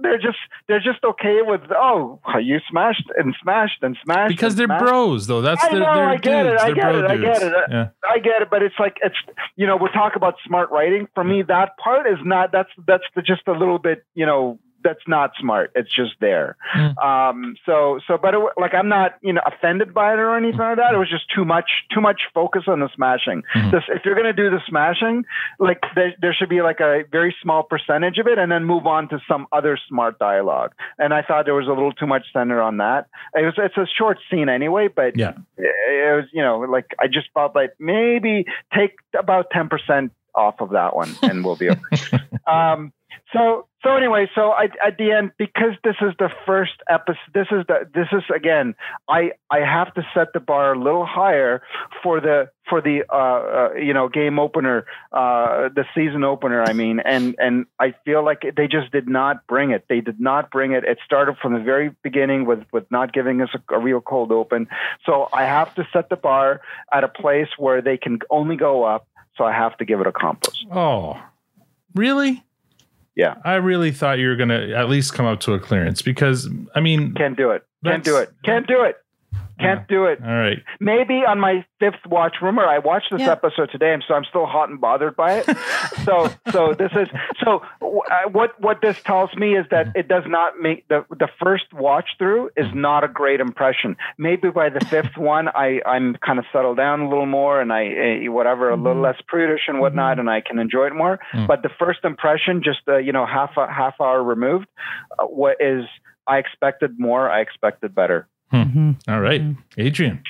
they're just they're just okay with oh you smashed and smashed and smashed because and they're smashed. bros, though. That's I their, know, their I get dudes. it, I They're get it, I get it. Yeah. I get it, but it's like it's you know we talk about smart writing. For me, that part is not. That's that's the, just a little bit you know that's not smart. It's just there. Um, so so, but it, like I'm not you know offended by it or anything like that. It was just too much too much focus on the smashing. This, if you're gonna do the smashing, like there, there should be like a very small percentage of it, and then move on to some other smart dialogue. And I thought there was a little too much center on that. It was it's a short scene anyway, but yeah, it was you know like I just felt like maybe take about ten percent off of that one, and we'll be okay. um, so so anyway, so I, at the end, because this is the first episode, this is the this is again, I I have to set the bar a little higher for the for the uh, uh you know game opener, uh the season opener. I mean, and and I feel like they just did not bring it. They did not bring it. It started from the very beginning with with not giving us a, a real cold open. So I have to set the bar at a place where they can only go up. So I have to give it a compost. Oh, really? Yeah. I really thought you were going to at least come up to a clearance because, I mean, can't do it. Can't do it. Can't do it. Can't do it. all right. Maybe on my fifth watch. Remember, I watched this episode today, and so I'm still hot and bothered by it. so, so this is so. Uh, what what this tells me is that it does not make the the first watch through is not a great impression. Maybe by the fifth one, I I'm kind of settled down a little more, and I uh, whatever a little less prudish and whatnot, and I can enjoy it more. Mm. But the first impression, just uh, you know, half a half hour removed, uh, what is I expected more. I expected better. Hmm. All right. Adrian.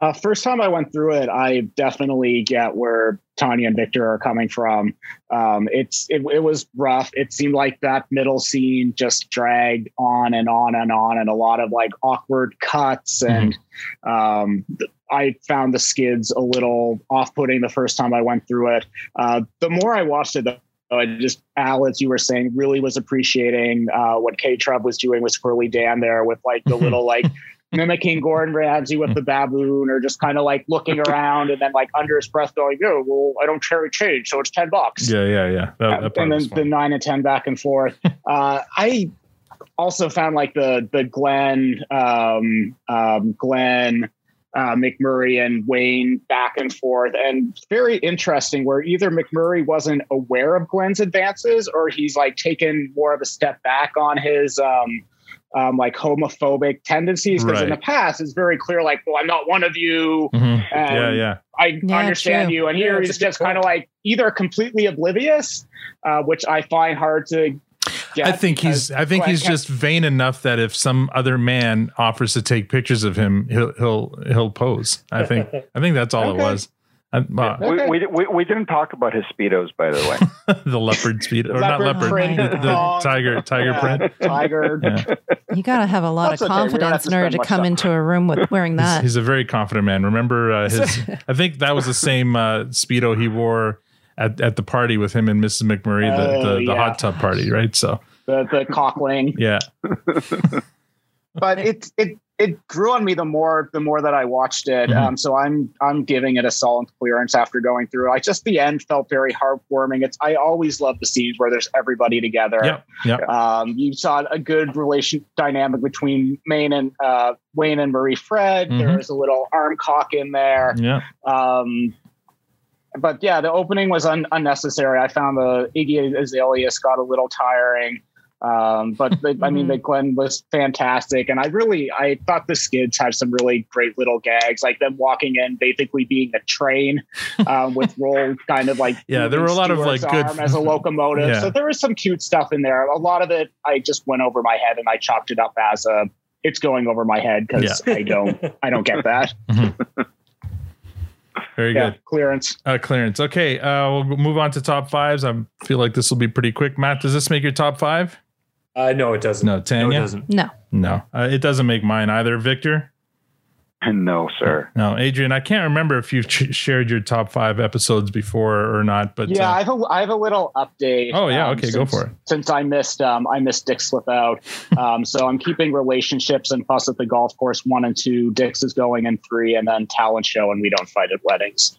Uh, first time I went through it, I definitely get where Tanya and Victor are coming from. Um, it's it, it was rough. It seemed like that middle scene just dragged on and on and on, and a lot of like awkward cuts. And um, I found the skids a little off-putting the first time I went through it. Uh, the more I watched it, though, I just Al, as you were saying, really was appreciating uh, what K Trub was doing with Squirrely Dan there, with like the little like mimicking Gordon Ramsay with the baboon, or just kind of like looking around and then like under his breath going, "Yo, well, I don't carry change, so it's ten bucks." Yeah, yeah, yeah. That, that and then the nine and ten back and forth. uh, I also found like the the Glen um, um, Glen uh, McMurray and Wayne back and forth, and very interesting. Where either McMurray wasn't aware of Glen's advances, or he's like taken more of a step back on his. Um, um, like homophobic tendencies because in the past it's very clear like well i'm not one of you Mhm. and Yeah, yeah. I Yeah, understand true. you. And here Yeah, he's it's a good just kind of like either completely oblivious, uh, which I find hard to get. I think he's. I think he's just vain enough that if some other man offers to take pictures of him, he'll he'll he'll pose. I think. I think that's all Okay. it was. I, well, Okay. We, we, we, we didn't talk about his speedos, by the way. the leopard speedo, or not Leopard leopard, print the, the tiger tiger Yeah, print. Tiger. Yeah. You got to have a lot That's of okay. We don't have confidence to in order to come time. into a room with wearing that. he's a very confident man. Remember uh, his? I think that was the same uh, speedo he wore at, at the party with him and Mrs. McMurray, the Oh, the, the yeah. hot tub party, right? So the the cockling. yeah, but it it it grew on me the more the more that I watched it. Mhm. Um, so I'm I'm giving it a solid clearance after going through. I just the end felt very heartwarming. It's I always love the scenes where there's everybody together. yep, yep. Um, you saw a good relation dynamic between Maine and uh, Wayne and Marie Fred. There Mhm. was a little arm cock in there. Yeah. Um, but yeah, the opening was un- unnecessary. I found the Iggy Azaleas got a little tiring. Um, but the, I mean, the Glen was fantastic, and I really, I thought the skids had some really great little gags, like them walking in, basically being a train um, with roll kind of like Yeah, there were a lot of, like, good- as a locomotive. Yeah. So there was some cute stuff in there. A lot of it, I just went over my head and I chopped it up as a. It's going over my head because I don't, I don't get that. Very Yeah, good. clearance. Uh, clearance. Okay, uh, we'll move on to top fives. I feel like this will be pretty quick. Mat, does this make your top five? Uh, no, it doesn't. No, Tanya. No, it doesn't. No. No, uh, it doesn't make mine either. Victor. No, sir. No, Adrian. I can't remember if you've ch- shared your top five episodes before or not, but yeah, uh, I have a I have a little update. Oh, yeah, um, okay, go for it. Since I missed um I missed Dyck slip out, um so I'm keeping relationships and fuss at the golf course one and two. Dyck's is going in three, and then talent show and we don't fight at weddings.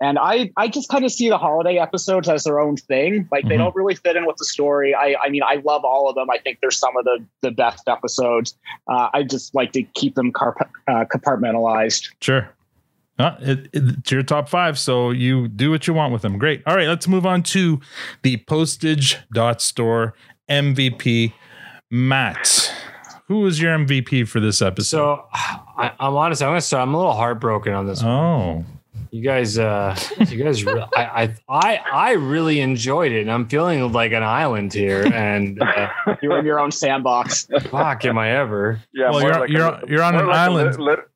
And I I just kind of see the holiday episodes as their own thing. Like they Mhm. don't really fit in with the story. I I mean I love all of them. I think they're some of the the best episodes. Uh, I just like to keep them carp- uh, compartmentalized. Sure. Uh, it, it- it's your top five, so you do what you want with them. Great. All right, let's move on to the postage dot store MVP. Mat, who was your MVP for this episode? So I, I'm honest. I'm gonna start. I'm a little heartbroken on this. one. You guys, uh, you guys, re- I, I, I, I really enjoyed it, and I'm feeling like an island here. And uh, You're in your own sandbox. fuck, am I ever? Yeah, well, you're like you're a- you're on more an like island, lit- lit-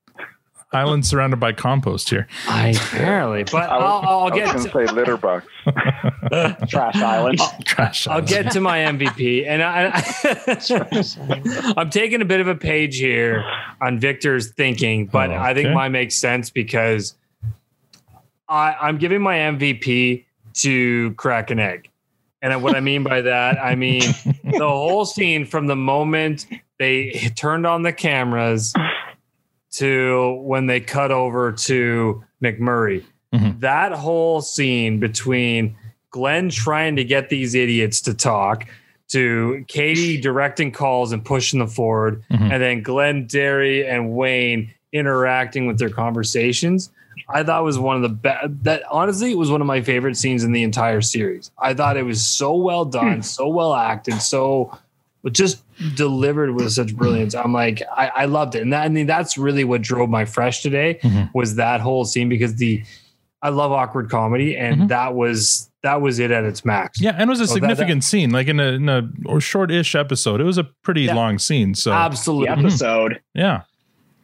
island surrounded by compost here. I apparently, but I was, I'll, I'll I was get. gonna say litter box. Trash island. Trash. I'll island. get to my MVP, and I, I'm taking a bit of a page here on Victor's thinking, but Oh, I think okay. mine makes sense because I, I'm giving my MVP to Crack N Ag. And what I mean by that, I mean the whole scene from the moment they turned on the cameras to when they cut over to McMurray. Mhm. That whole scene between Glen trying to get these idiots to talk, to Katy directing calls and pushing them forward, Mhm. and then Glen, Derry, and Wayne interacting with their conversations. I thought was one of the best. That honestly it was one of my favorite scenes in the entire series. I thought it was so well done, so well acted, so just delivered with such brilliance. I'm like, I, I loved it, and that I mean that's really what drove my fresh today Mhm. was that whole scene because the I love awkward comedy, and Mhm. that was that was it at its max. Yeah, and it was a So that- that- significant scene, like in a, in a or short-ish episode. It was a pretty Yeah. long scene. So The absolutely. episode. yeah,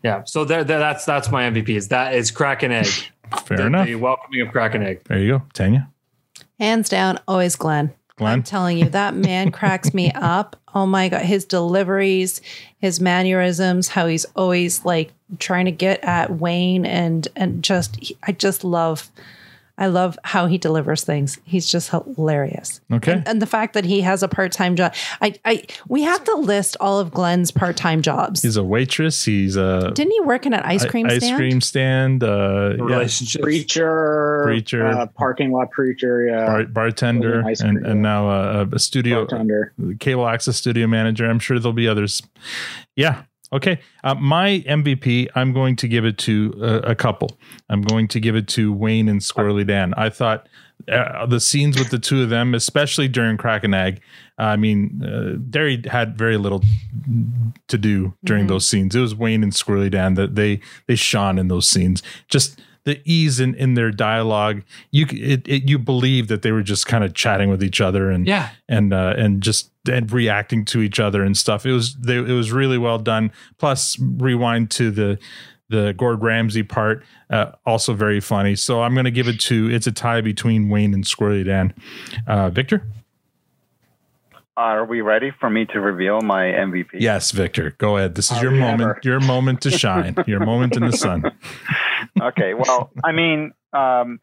Yeah. So there, there that's that's my MVP. Is that is Crack N Ag. Fair the, enough. The welcoming of Crack N Ag. There you go, Tanya. Hands down, always Glen. Glen. I'm telling you, that man cracks me up. Oh my God. His deliveries, his mannerisms, how he's always like trying to get at Wayne and and just I just love I love how he delivers things. He's just hilarious. Okay. And, and the fact that he has a part-time job. I I we have to list all of Glen's part-time jobs. He's a waitress. He's a Didn't he work in an ice cream ice stand? cream stand. Uh, yeah. Relationship. Preacher, Preacher. uh, parking lot preacher. Yeah, Bar- bartender Ice and, cream, and now a, a studio Bartender. cable access studio manager. I'm sure there'll be others. Yeah. Okay. Uh, my MVP, I'm going to give it to uh, a couple. I'm going to give it to Wayne and Squirrely Dan. I thought uh, the scenes with the two of them, especially during Crack N Ag, I mean, uh, Derry had very little to do during Mhm. those scenes. It was Wayne and Squirrely Dan that they they shone in those scenes. Just the ease in, in their dialogue, you it, it you believe that they were just kind of chatting with each other and Yeah. and uh, and just and reacting to each other and stuff. It was they, it was really well done. Plus, rewind to the the Gord Ramsay part, uh, also very funny. So I'm going to give it to it's a tie between Wayne and Squirrely Dan. Uh, Victor, Are we ready for me to reveal my MVP? yes, Victor, go ahead. This is Are your moment. ever? Your moment to shine. your moment in the sun. okay. Well, I mean, um,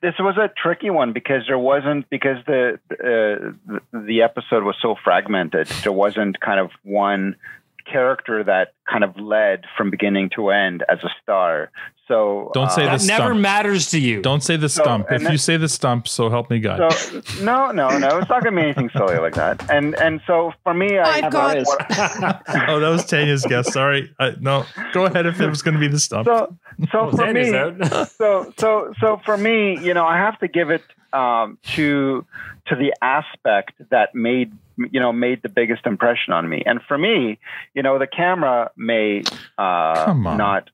this was a tricky one because there wasn't because the uh, the- the episode was so fragmented. There wasn't kind of one character that kind of led from beginning to end as a star. So Don't say uh, the stump. Never matters to you. Don't say the stump. and if then- you say the stump, so help me God. So no, no, no. It's not gonna be anything silly like that. And and so for me, I I've got- oh, that was Tanya's guess. Sorry. Uh, no, go ahead if it was going to be the stump. So so for me, so so so for me, you know, I have to give it um, to to the aspect that made you know made the biggest impression on me. And for me, you know, the camera may uh, not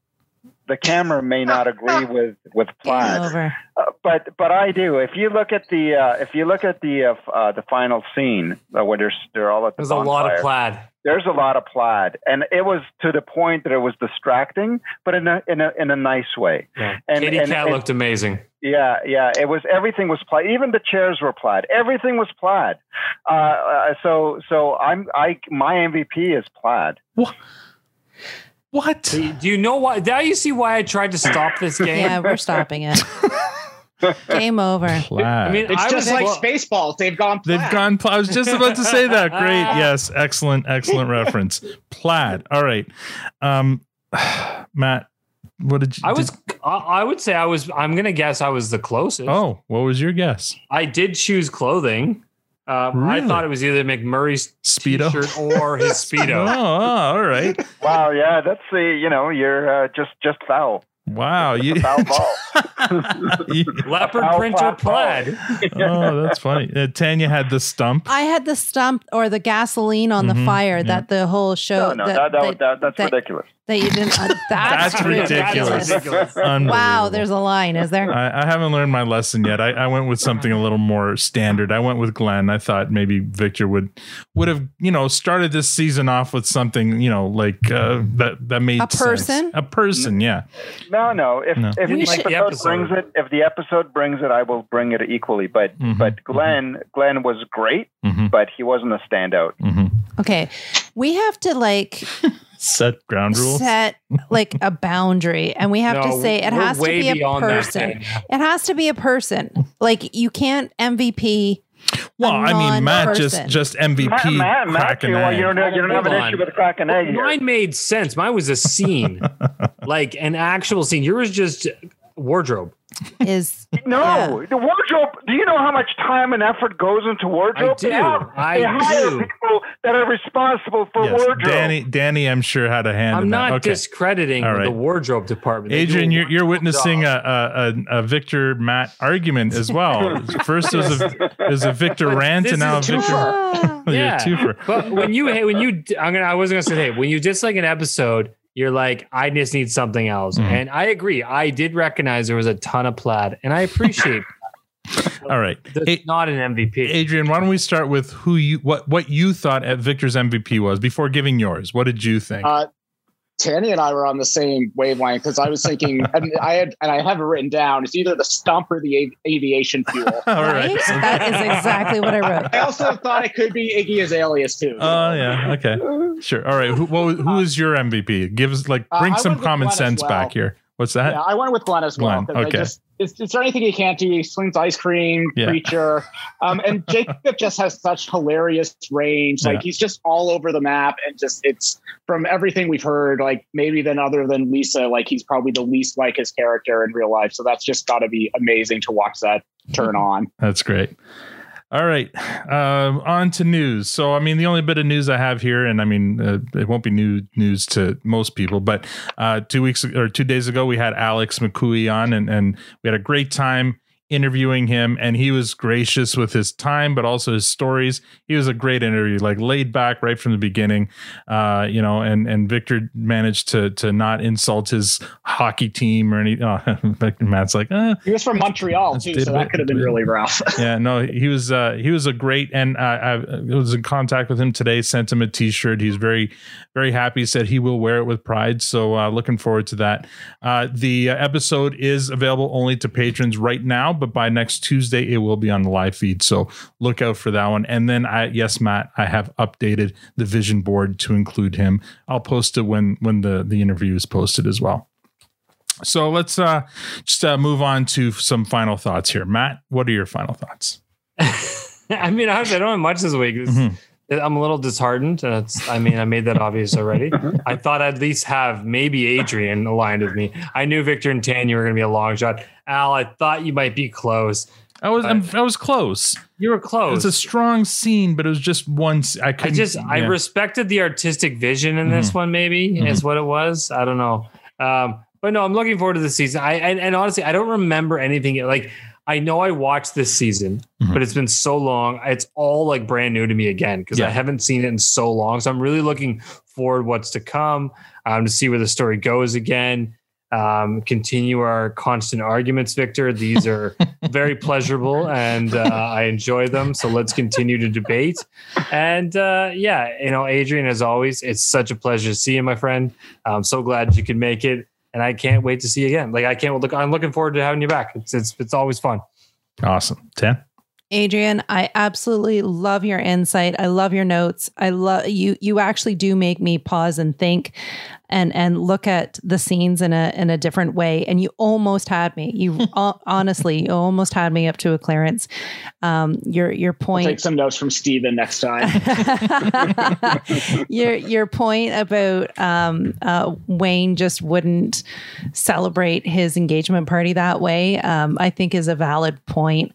the camera may not agree with with plaid. Uh, but but I do. If you look at the uh, if you look at the uh, uh, the final scene uh, where they're they're all at the There's a lot of plaid. There's a lot of plaid, and it was to the point that it was distracting, but in a in a in a nice way. Yeah. And- Kitty and- cat and- looked amazing. Yeah, yeah. It was everything was plaid. Even the chairs were plaid. Everything was plaid. Uh, uh, so so I'm I my MVP is plaid. What? Do you know why? Now you see why I tried to stop this game. Yeah, we're stopping it. Game over. Plaid. I mean, It's I just was like well- Spaceballs. They've gone. They've gone. pl- I was just about to say that. Great. Yes. Excellent. Excellent reference. Plaid. All right. Um, Mat, what did you? I was. I, I would say I was. I'm gonna guess I was the closest. oh, what was your guess? I did choose clothing. Um, I thought it was either McMurray's Speedo? t-shirt or his speedo. Oh, all right. Wow, yeah, that's the you know you're uh, just just foul. Wow. You, Foul ball. Leopard Foul printer plaid oh, that's funny. Uh, Tanya had the stump. I had the stump or the gasoline on Mhm, the fire yeah. that the whole show No, no, that, that, that, that, that, that's that- ridiculous. That you didn't. Uh, that's, That's ridiculous. ridiculous. Wow, there's a line, is there? I, I haven't learned my lesson yet. I, I went with something a little more standard. I went with Glen. I thought maybe Victor would would have you know started this season off with something you know like uh, that that made A sense. person? A person, yeah. No, no. If No. if You the like episode, the episode. brings it, if the episode brings it, I will bring it equally. But Mhm, but Glen Glen was great, Mhm. but he wasn't a standout. hmm Okay, we have to like Set ground rules. set like a boundary, and we have to say it has to be a person. It has to be a person. Like you can't MVP. Well, I mean, Mat just non-person. just MVP Mat, Mat, Mat, cracking you, egg. you don't, you don't have an on. issue with a crack egg here. Mine made sense. Mine was a scene, like an actual scene. Yours just wardrobe. Is No, the wardrobe. Do you know how much time and effort goes into wardrobe? I do. They have- I they hire do. people that are responsible for Yes, wardrobe. Danny, Danny, I'm sure had a hand. I'm in that. not Okay. discrediting All right. the wardrobe department. They Adrian, you're, you're witnessing a, a, a, a Victor Mat argument as well. First, it was a, it was a Victor But rant, and now a Victor. Ah. You're a yeah. twofer. But when you hey, when you I'm gonna I wasn't gonna say hey when you dislike an episode, you're like I just need something else. Mhm. And I agree. I did recognize there was a ton of plaid, and I appreciate. All right, That's A- not an MVP. Adrian, why don't we start with who you what what you thought at Victor's MVP was before giving yours? What did you think? Uh, Tanny and I were on the same wavelength because I was thinking, and I had, and I have it written down. It's either the stump or the av- aviation fuel. All right. That is exactly what I wrote. I also thought it could be Iggy Azalea's too. Oh yeah. Okay. Sure. All right. Who, what, who is your MVP? Give us like Uh, bring I some common sense well. back here. What's that? Yeah, I went with Glen as well. Glen, 'cause I okay. just, is, is there anything he can't do? He slings ice cream, Yeah. preacher. Um, and Jacob just has such hilarious range. Like Yeah. he's just all over the map and just it's from everything we've heard, like maybe then other than Lisa, like he's probably the least like his character in real life. So that's just gotta be amazing to watch that turn on. That's great. All right. Um, on to news. So, I mean, the only bit of news I have here, and I mean, uh, it won't be new news to most people, but uh, two weeks or two days ago, we had Alex McCooey on, and, and we had a great time interviewing him, and he was gracious with his time, but also his stories. He was a great interview, like laid back right from the beginning, uh, you know. And and Victor managed to to not insult his hockey team or any. Oh, Mat's like, eh, He was from Montreal too, so that could have been really rough. yeah, no, he was uh, he was a great, and uh, I was in contact with him today. Sent him a T-shirt. He's very very happy. Said he will wear it with pride. So uh, looking forward to that. Uh, the uh, episode is available only to patrons right now, but by next Tuesday it will be on the live feed. So look out for that one. And then I yes, Mat, I have updated the vision board to include him. I'll post it when when the the interview is posted as well. So let's uh, just uh, move on to some final thoughts here. Mat, what are your final thoughts? I mean, honestly, I don't have much this week. Mhm. I'm a little disheartened. That's, I mean, I made that obvious already. I thought I'd at least have maybe Adrian aligned with me. I knew Victor and Tanya were going to be a long shot. Al, I thought you might be close. I was I'm, I was close. You were It close. was a strong scene, but it was just one. s- I I couldn't, just I respected the artistic vision in this Mhm. one. Maybe Mhm. is what it was. I don't know. Um, but no, I'm looking forward to the season. I and, and honestly, I don't remember anything like. I know I watched this season, Mhm. but it's been so long. It's all like brand new to me again because Yeah. I haven't seen it in so long. So I'm really looking forward what's to come um, to see where the story goes again. Um, continue our constant arguments, Victor. These are very pleasurable and uh, I enjoy them. So let's continue to debate. And uh, yeah, you know, Adrian, as always, it's such a pleasure to see you, my friend. I'm so glad you could make it. And I can't wait to see you again. Like I can't look. I'm looking forward to having you back. It's it's it's always fun. awesome. Ten. Adrian, I absolutely love your insight. I love your notes. I love you you actually do make me pause and think and and look at the scenes in a in a different way and you almost had me. You honestly, you almost had me up to a clearance. Um your your I'll point take some notes from Steven next time. your your point about um, uh, Wayne just wouldn't celebrate his engagement party that way, um, I think is a valid point.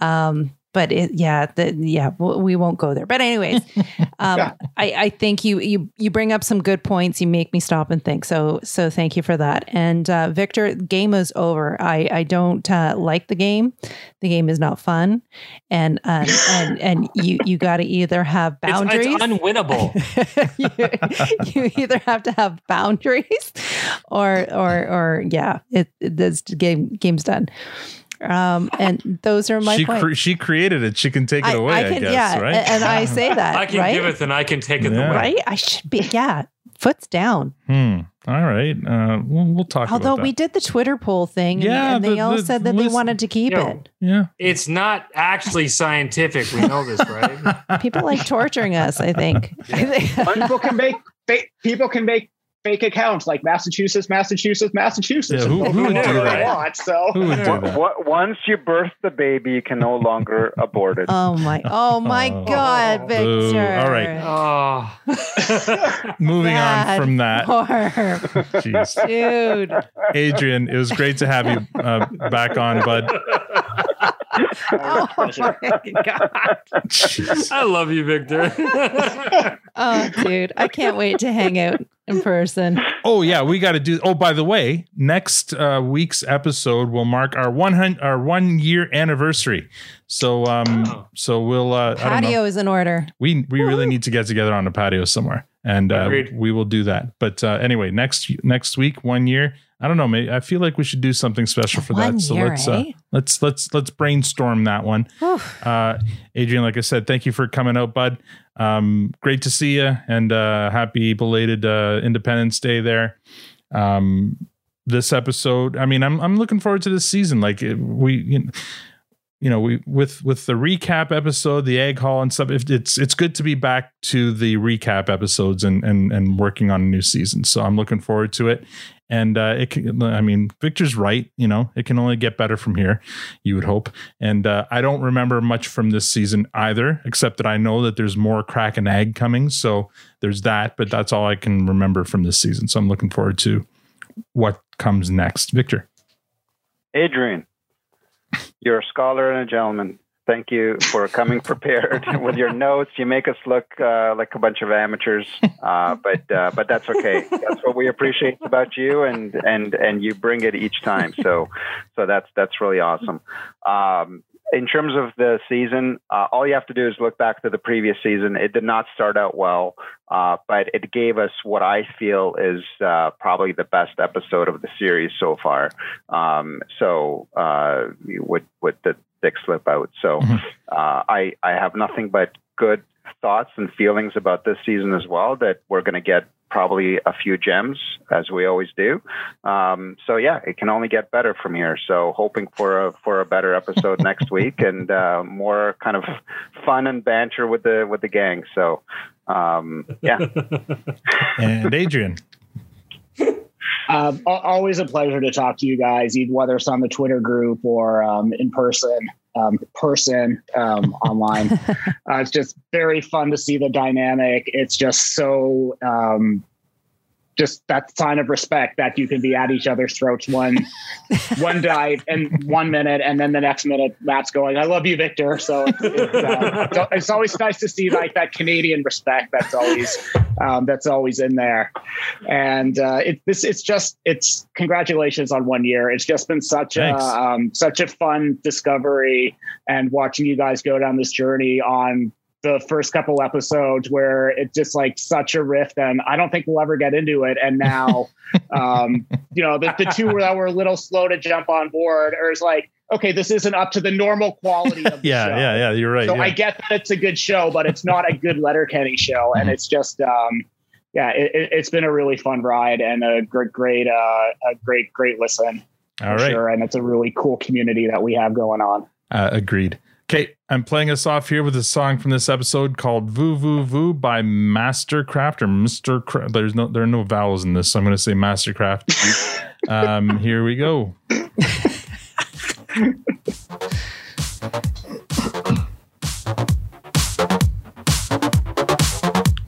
Um, but it, yeah, the, yeah, we won't go there. But anyways, um, I, I think you you you bring up some good points. You make me stop and think. So so thank you for that. And uh, Victor, game is over. I I don't uh, like the game. The game is not fun, and uh, and and you you got to either have It's, boundaries. it's unwinnable. you, you either have to have boundaries or or or yeah it, it this game game's done um and those are my she points cre- she created it. She can take it I- away. I I, can- guess. yeah, right. and I say that I can right give it and I can take it Yeah. away. right i should be yeah foot's down Hmm. All right. Uh, we'll, we'll talk although about we did the twitter poll thing and- Yeah, and, they the- all the said that they wanted to keep Yo, it Yeah. It's not actually scientific. We know this, right? people like torturing us i think I think- people can make fake people can make fake accounts like Massachusetts, Massachusetts, Massachusetts. Yeah, who- and who would do that? want, so Who would do that? once you birth the baby, you can no longer abort it. oh my oh my Oh. god Boo. victor All right. Oh, Moving on from that. Barb. Jeez. dude Adrian, it was great to have you uh, back on, bud. Oh my god Jeez. I love you, Victor. Oh, dude, I can't wait to hang out in person. Oh yeah, we got to do. Oh, by the way, next uh, week's episode will mark our one hundred our one year anniversary. So um, Oh. so we'll uh, I don't know. Patio is in order. We we really need to get together on a patio somewhere, and uh, we will do that. But uh, anyway, next next week, one year. I don't know. Maybe I feel like we should do something special for One that. So year, let's eh? uh, let's let's let's brainstorm that one. Uh, Adrian, like I said, thank you for coming out, bud. Um, great to see you, and uh, happy belated uh, Independence Day there. Um, this episode, I mean, I'm I'm looking forward to this season. Like it- we. You know, you know, we with with the recap episode, the egg haul and stuff. It's it's good to be back to the recap episodes and and and working on a new season. So I'm looking forward to it. And uh, it can, I mean, Victor's right. You know, it can only get better from here. You would hope. And uh, I don't remember much from this season either, except that I know that there's more Crack N Ag coming. So there's that. But that's all I can remember from this season. So I'm looking forward to what comes next. Victor. Adrian, you're a scholar and a gentleman. Thank you for coming prepared with your notes. You make us look uh, like a bunch of amateurs, uh, but uh, but that's okay. That's what we appreciate about you, and and and you bring it each time. So so that's that's really awesome. Um, in terms of the season, uh, all you have to do is look back to the previous season. It did not start out well, uh, but it gave us what I feel is uh, probably the best episode of the series so far. Um, so uh, with with the Dyck slip out. So uh, I I have nothing but good thoughts and feelings about this season as well. That we're going to get probably a few gems as we always do. Um, so yeah, it can only get better from here. So hoping for a for a better episode next week and uh, more kind of fun and banter with the with the gang. So um, yeah. And Adrian. Um, always a pleasure to talk to you guys, either whether it's on the Twitter group or um, in person. Um, person um, online. uh, it's just very fun to see the dynamic. It's just so um, just that sign of respect that you can be at each other's throats one one dive in one minute, and then the next minute Mat's going, "I love you, Victor." So it's, it's, uh, it's, it's always nice to see like that Canadian respect that's always um, that's always in there. And uh, it, this it's just it's congratulations on one year. It's just been such Thanks. a um, such a fun discovery and watching you guys go down this journey on the first couple episodes where it's just like such a rift and I don't think we'll ever get into it. And now, um, you know, the, the two that were a little slow to jump on board or is like, okay, this isn't up to the normal quality of the Yeah, show. yeah, yeah. You're right. So yeah. I get that it's a good show, but it's not a good Letterkenny show, Mm-hmm. and it's just, um, yeah, it, it's been a really fun ride and a great, great, uh, a great, great listen. All right. sure. and it's a really cool community that we have going on. Uh, agreed. Okay, I'm playing us off here with a song from this episode called "Voo Voo Voo" by Mastercraft or Mister. Cra- There's no there are no vowels in this, so I'm going to say Mastercraft. um, here we go. A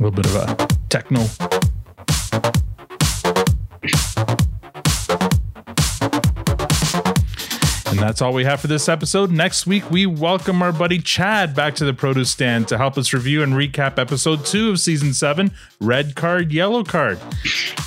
little bit of a techno. And that's all we have for this episode. Next week, we welcome our buddy Chad back to the produce stand to help us review and recap episode two of season seven Red Card, Yellow Card.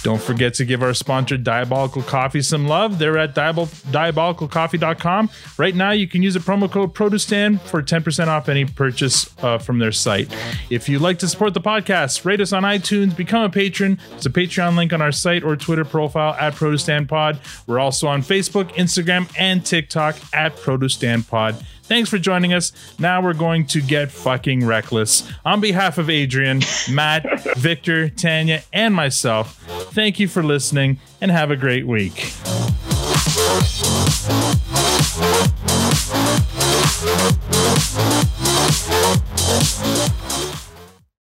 Don't forget to give our sponsor, Diabolical Coffee, some love. They're at diabol- diabolicalcoffee.com. Right now, you can use a promo code produce stand for 10% off any purchase uh, from their site. If you'd like to support the podcast, rate us on iTunes, become a patron. There's a Patreon link on our site or Twitter profile at Produce Stand Pod. We're also on Facebook, Instagram, and TikTok TikTok at Produce Pod. Thanks for joining us. Now we're going to get fucking reckless. On behalf of Adrian, Mat, Victor, Tanya, and myself, thank you for listening and have a great week.